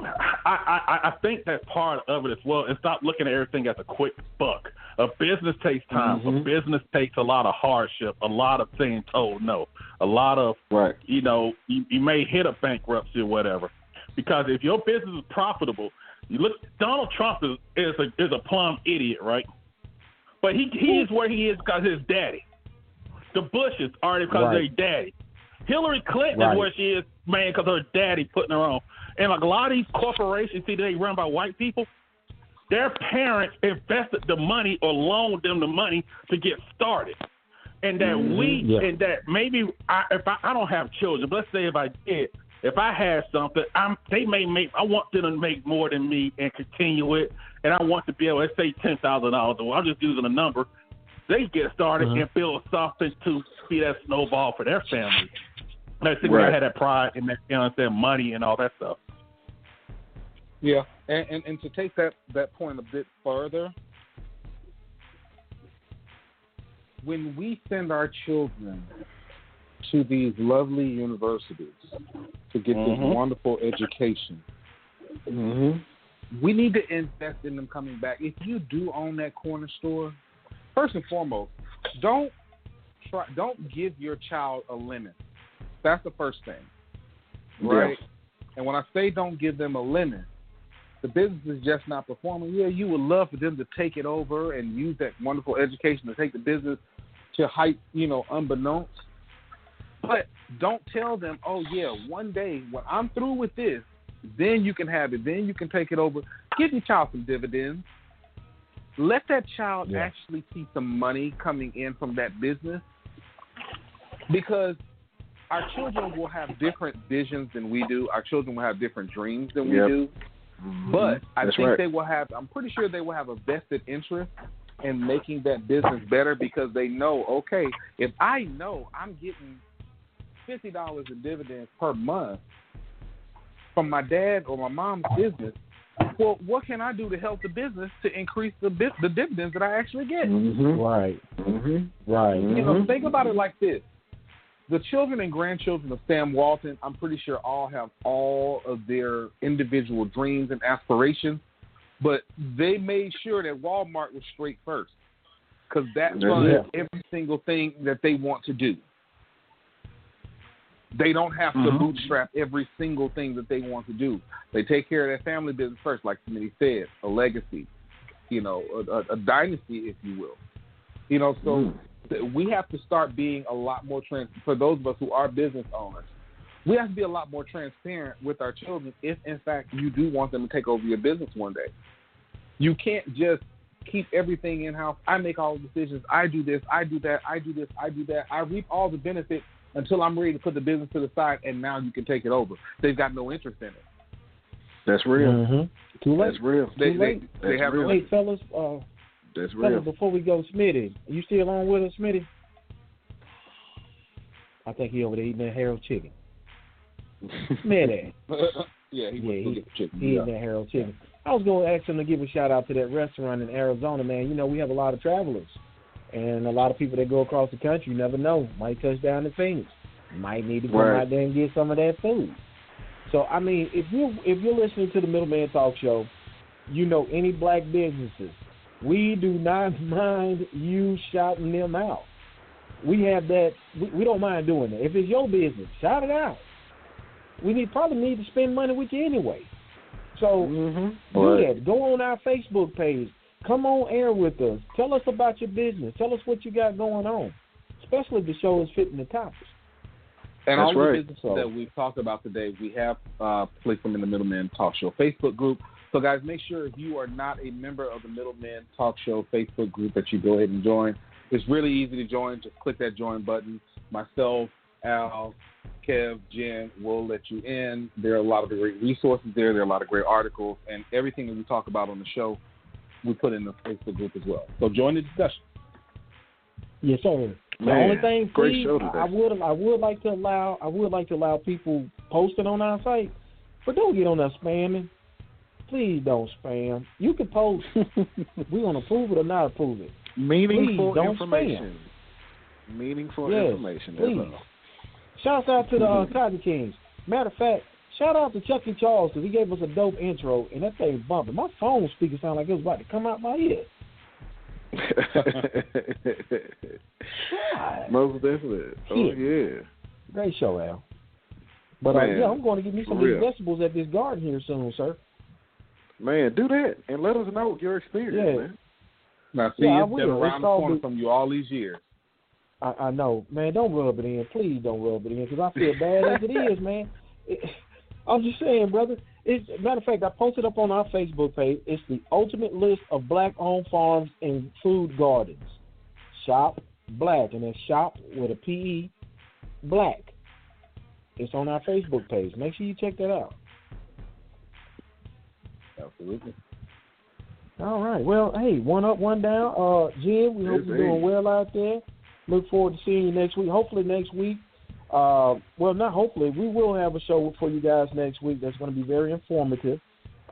I, I, I think that's part of it as well. And stop looking at everything as a quick buck. A business takes time. A Mhm. business takes a lot of hardship, a lot of saying told no, a lot of Right. you know, you, you may hit a bankruptcy or whatever. Because if your business is profitable, you look Donald Trump is, is a is a plumb idiot, right? But he he is where he is because of his daddy. The Bushes are because Right. of their daddy. Hillary Clinton Right. is where she is, man, because her daddy putting her on. And like a lot of these corporations, see, they run by white people. their parents invested the money or loaned them the money to get started. And that Mm-hmm. we Yeah. and that maybe I, if I, I don't have children, but let's say if I did, if I had something, I'm they may make I want them to make more than me and continue it, and I want to be able to say ten thousand dollars. I'm just using a number. They get started Uh-huh. and build something to be that snowball for their family. They think Right. I had that pride and that you know what money and all that stuff. Yeah, and, and and to take that that point a bit further, when we send our children to these lovely universities to get Mhm. this wonderful education, Mm-hmm. we need to invest in them coming back. If you do own that corner store, first and foremost, don't try don't give your child a limit. That's the first thing. Right? And when I say don't give them a limit, the business is just not performing. Yeah, you would love for them to take it over and use that wonderful education to take the business to height, you know, unbeknownst. But don't tell them, oh yeah, one day when I'm through with this, then you can have it. Then you can take it over. Give your child some dividends. Let that child Yeah. actually see some money coming in from that business. Because our children will have different visions than we do. Our children will have different dreams than we Yep. do. But I That's think right. they will have. I'm pretty sure they will have a vested interest in making that business better because they know. Okay, if I know I'm getting fifty dollars in dividends per month from my dad or my mom's business, well, what can I do to help the business to increase the bit the dividends that I actually get? Mm-hmm. Right, Mm-hmm. right. You know, think about it like this. The children and grandchildren of Sam Walton, I'm pretty sure all have all of their individual dreams and aspirations, but they made sure that Walmart was straight first because that That's funds it. every single thing that they want to do. They don't have to Mhm. bootstrap every single thing that they want to do. They take care of their family business first, like Smitty said, a legacy, you know, a, a, a dynasty, if you will. You know, so Mm. th- we have to start being a lot more trans. For those of us who are business owners, we have to be a lot more transparent with our children. If in fact you do want them to take over your business one day, you can't just keep everything in house. I make all the decisions. I do this. I do that. I do this. I do that. I reap all the benefits until I'm ready to put the business to the side, and now you can take it over. They've got no interest in it. That's real. Mm-hmm. Too late. That's real. They Too they, late. they That's have real. no Wait, fellas, uh, That's real. fellas, real. before we go, Smitty, you still on with us, Smitty? I think he over there eating that Harold chicken. Smitty, yeah, he Yeah, was he- looking for chicken. he eating that Harold chicken. I was going to ask him to give a shout out to that restaurant in Arizona, man. You know, we have a lot of travelers and a lot of people that go across the country. You never know. Might touch down in Phoenix. Might need to come Right. out there and get some of that food. So, I mean, if you if you're listening to the Middle Men Talk Show, you know any black businesses, we do not mind you shouting them out. We have that. We, we don't mind doing that. If it's your business, shout it out. We need probably need to spend money with you anyway. So Mm-hmm. do that. Go on our Facebook page. Come on air with us. Tell us about your business. Tell us what you got going on. Especially if the show is fitting the topics. And That's all the right. businesses So- that we've talked about today, we have uh, placed them in the Middle Men Talk Show Facebook group. So, guys, make sure if you are not a member of the Middle Men Talk Show Facebook group that you go ahead and join. It's really easy to join. Just click that join button. Myself, Al, Kev, Jen will let you in. There are a lot of great resources there. There are a lot of great articles, and everything that we talk about on the show, we put in the Facebook group as well. So join the discussion. Yes, sir. The only thing, great please. I would I would like to allow I would like to allow people posting on our site, but don't get on there spamming. Please don't spam. You can post. we gonna approve it or not approve it. Meaningful Please don't information. Meaningful Yes, information. please. Shouts out to the uh, Cotton Kings. Matter of fact, shout out to Chucky Charles because he gave us a dope intro and that thing bumping. My phone speaker sounded like it was about to come out my ear. Most definitely. Oh yeah. Great show, Al. But uh, yeah, I'm going to give me some of these vegetables at this garden here soon, sir. Man, do that and let us know your experience, Yeah. man. Now, see, Yeah, I it's been will. around It's the corner the- from you all these years. I, I know, man. Don't rub it in, please. Don't rub it in, because I feel bad as it is, man. It, I'm just saying, brother. It's matter of fact, I posted up on our Facebook page. It's the ultimate list of black-owned farms and food gardens. Shoppe Black, and it's shop with a P E, Black. It's on our Facebook page. Make sure you check that out. Absolutely. All right. Well, hey, one up, one down. Uh, Jim, we hope you're doing well out there. Look forward to seeing you next week. Hopefully next week. Uh, well, not hopefully. We will have a show for you guys next week. That's going to be very informative.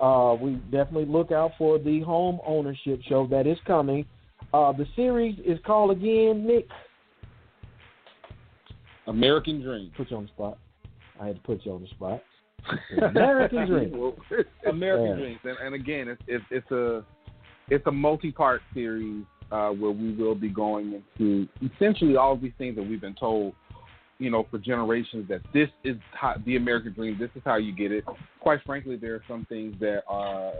Uh, we definitely look out for the home ownership show that is coming. Uh, the series is called again, Nick. American Dream. Put you on the spot. I had to put you on the spot. American Dream. American Yeah. Dreams, and, and again, it's, it's it's a it's a multi-part series uh, where we will be going into essentially all of these things that we've been told, you know, for generations that this is how, the American Dream. This is how you get it. Quite frankly, there are some things that are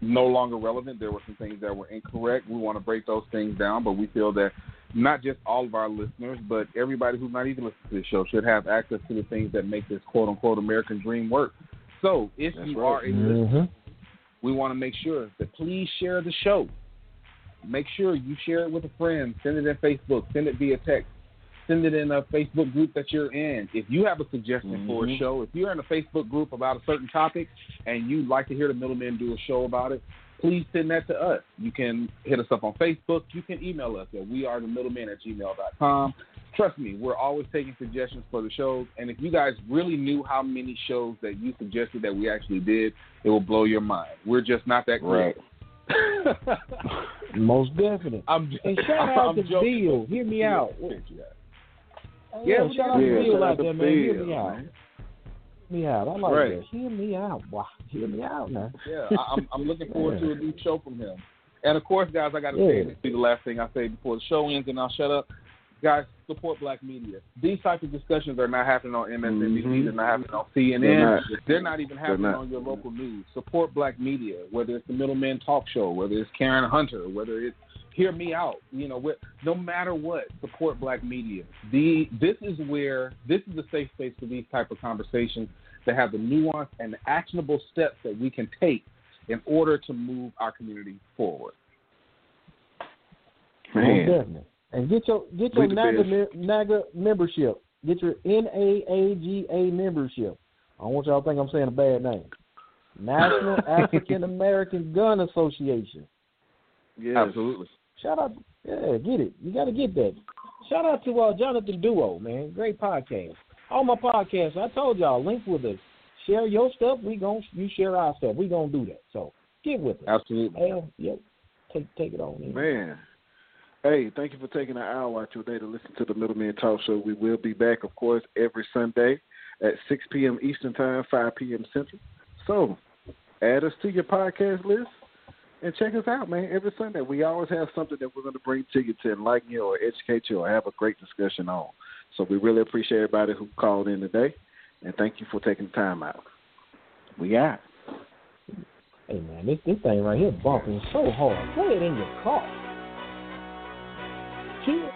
no longer relevant. There were some things that were incorrect. We want to break those things down, but we feel that not just all of our listeners, but everybody who's not even listening to this show should have access to the things that make this quote unquote American Dream work. So if That's you right. are a Mm-hmm. we want to make sure that please share the show. Make sure you share it with a friend. Send it in Facebook. Send it via text. Send it in a Facebook group that you're in. If you have a suggestion for a Mhm. show, if you're in a Facebook group about a certain topic and you'd like to hear the middlemen do a show about it, please send that to us. You can hit us up on Facebook. You can email us at wearethemiddlemen at gmail.com. Trust me, we're always taking suggestions for the shows. And if you guys really knew how many shows that you suggested that we actually did, it will blow your mind. We're just not that great. Most definitely. I'm And shout out I'm to joking. Bill. Hear me out. Yeah, Yeah, shout out to Bill. Out there, man. Hear me out. Hear me out. I like Right. that. Hear me out. Wow. Hear me out now. Yeah, I, I'm I'm looking forward to a new show from him. And of course, guys, I got to say this be the last thing I say before the show ends, and I'll shut up. Guys, support black media. These types of discussions are not happening on MSNBC. Mhm. They're not happening on CNN. They're They're not. not, even happening not. on your local news. Support black media, whether it's the Middle Men Talk Show, whether it's Karen Hunter, whether it's Hear Me Out. You know, no matter what, support black media. The this is where this is the safe space for these type of conversations that have the nuance and the actionable steps that we can take in order to move our community forward. Most Man, definitely. And get your get your NAGA, NAGA membership. Get your NAAGA membership. I don't want y'all to think I'm saying a bad name. National African American Gun Association. yes. Absolutely. Shout out, yeah, get it. You got to get that. Shout out to uh, Jonathan Duo, man. Great podcast. All my podcasts, I told y'all, link with us. Share your stuff. We gon' you share our stuff. We gonna do that. So get with us. Absolutely. Hell, yep. Take take it on. In. Man. Hey, thank you for taking an hour out your day to listen to the Middle Men Talk Show. We will be back, of course, every Sunday at 6 p.m. Eastern Time, 5 p.m. Central. So, add us to your podcast list and check us out, man, every Sunday. We always have something that we're going to bring to you to enlighten you or educate you or have a great discussion on. So, we really appreciate everybody who called in today, and thank you for taking the time out. We out. Hey man, this this thing right here bumping so hard. Play it in your car. Chill.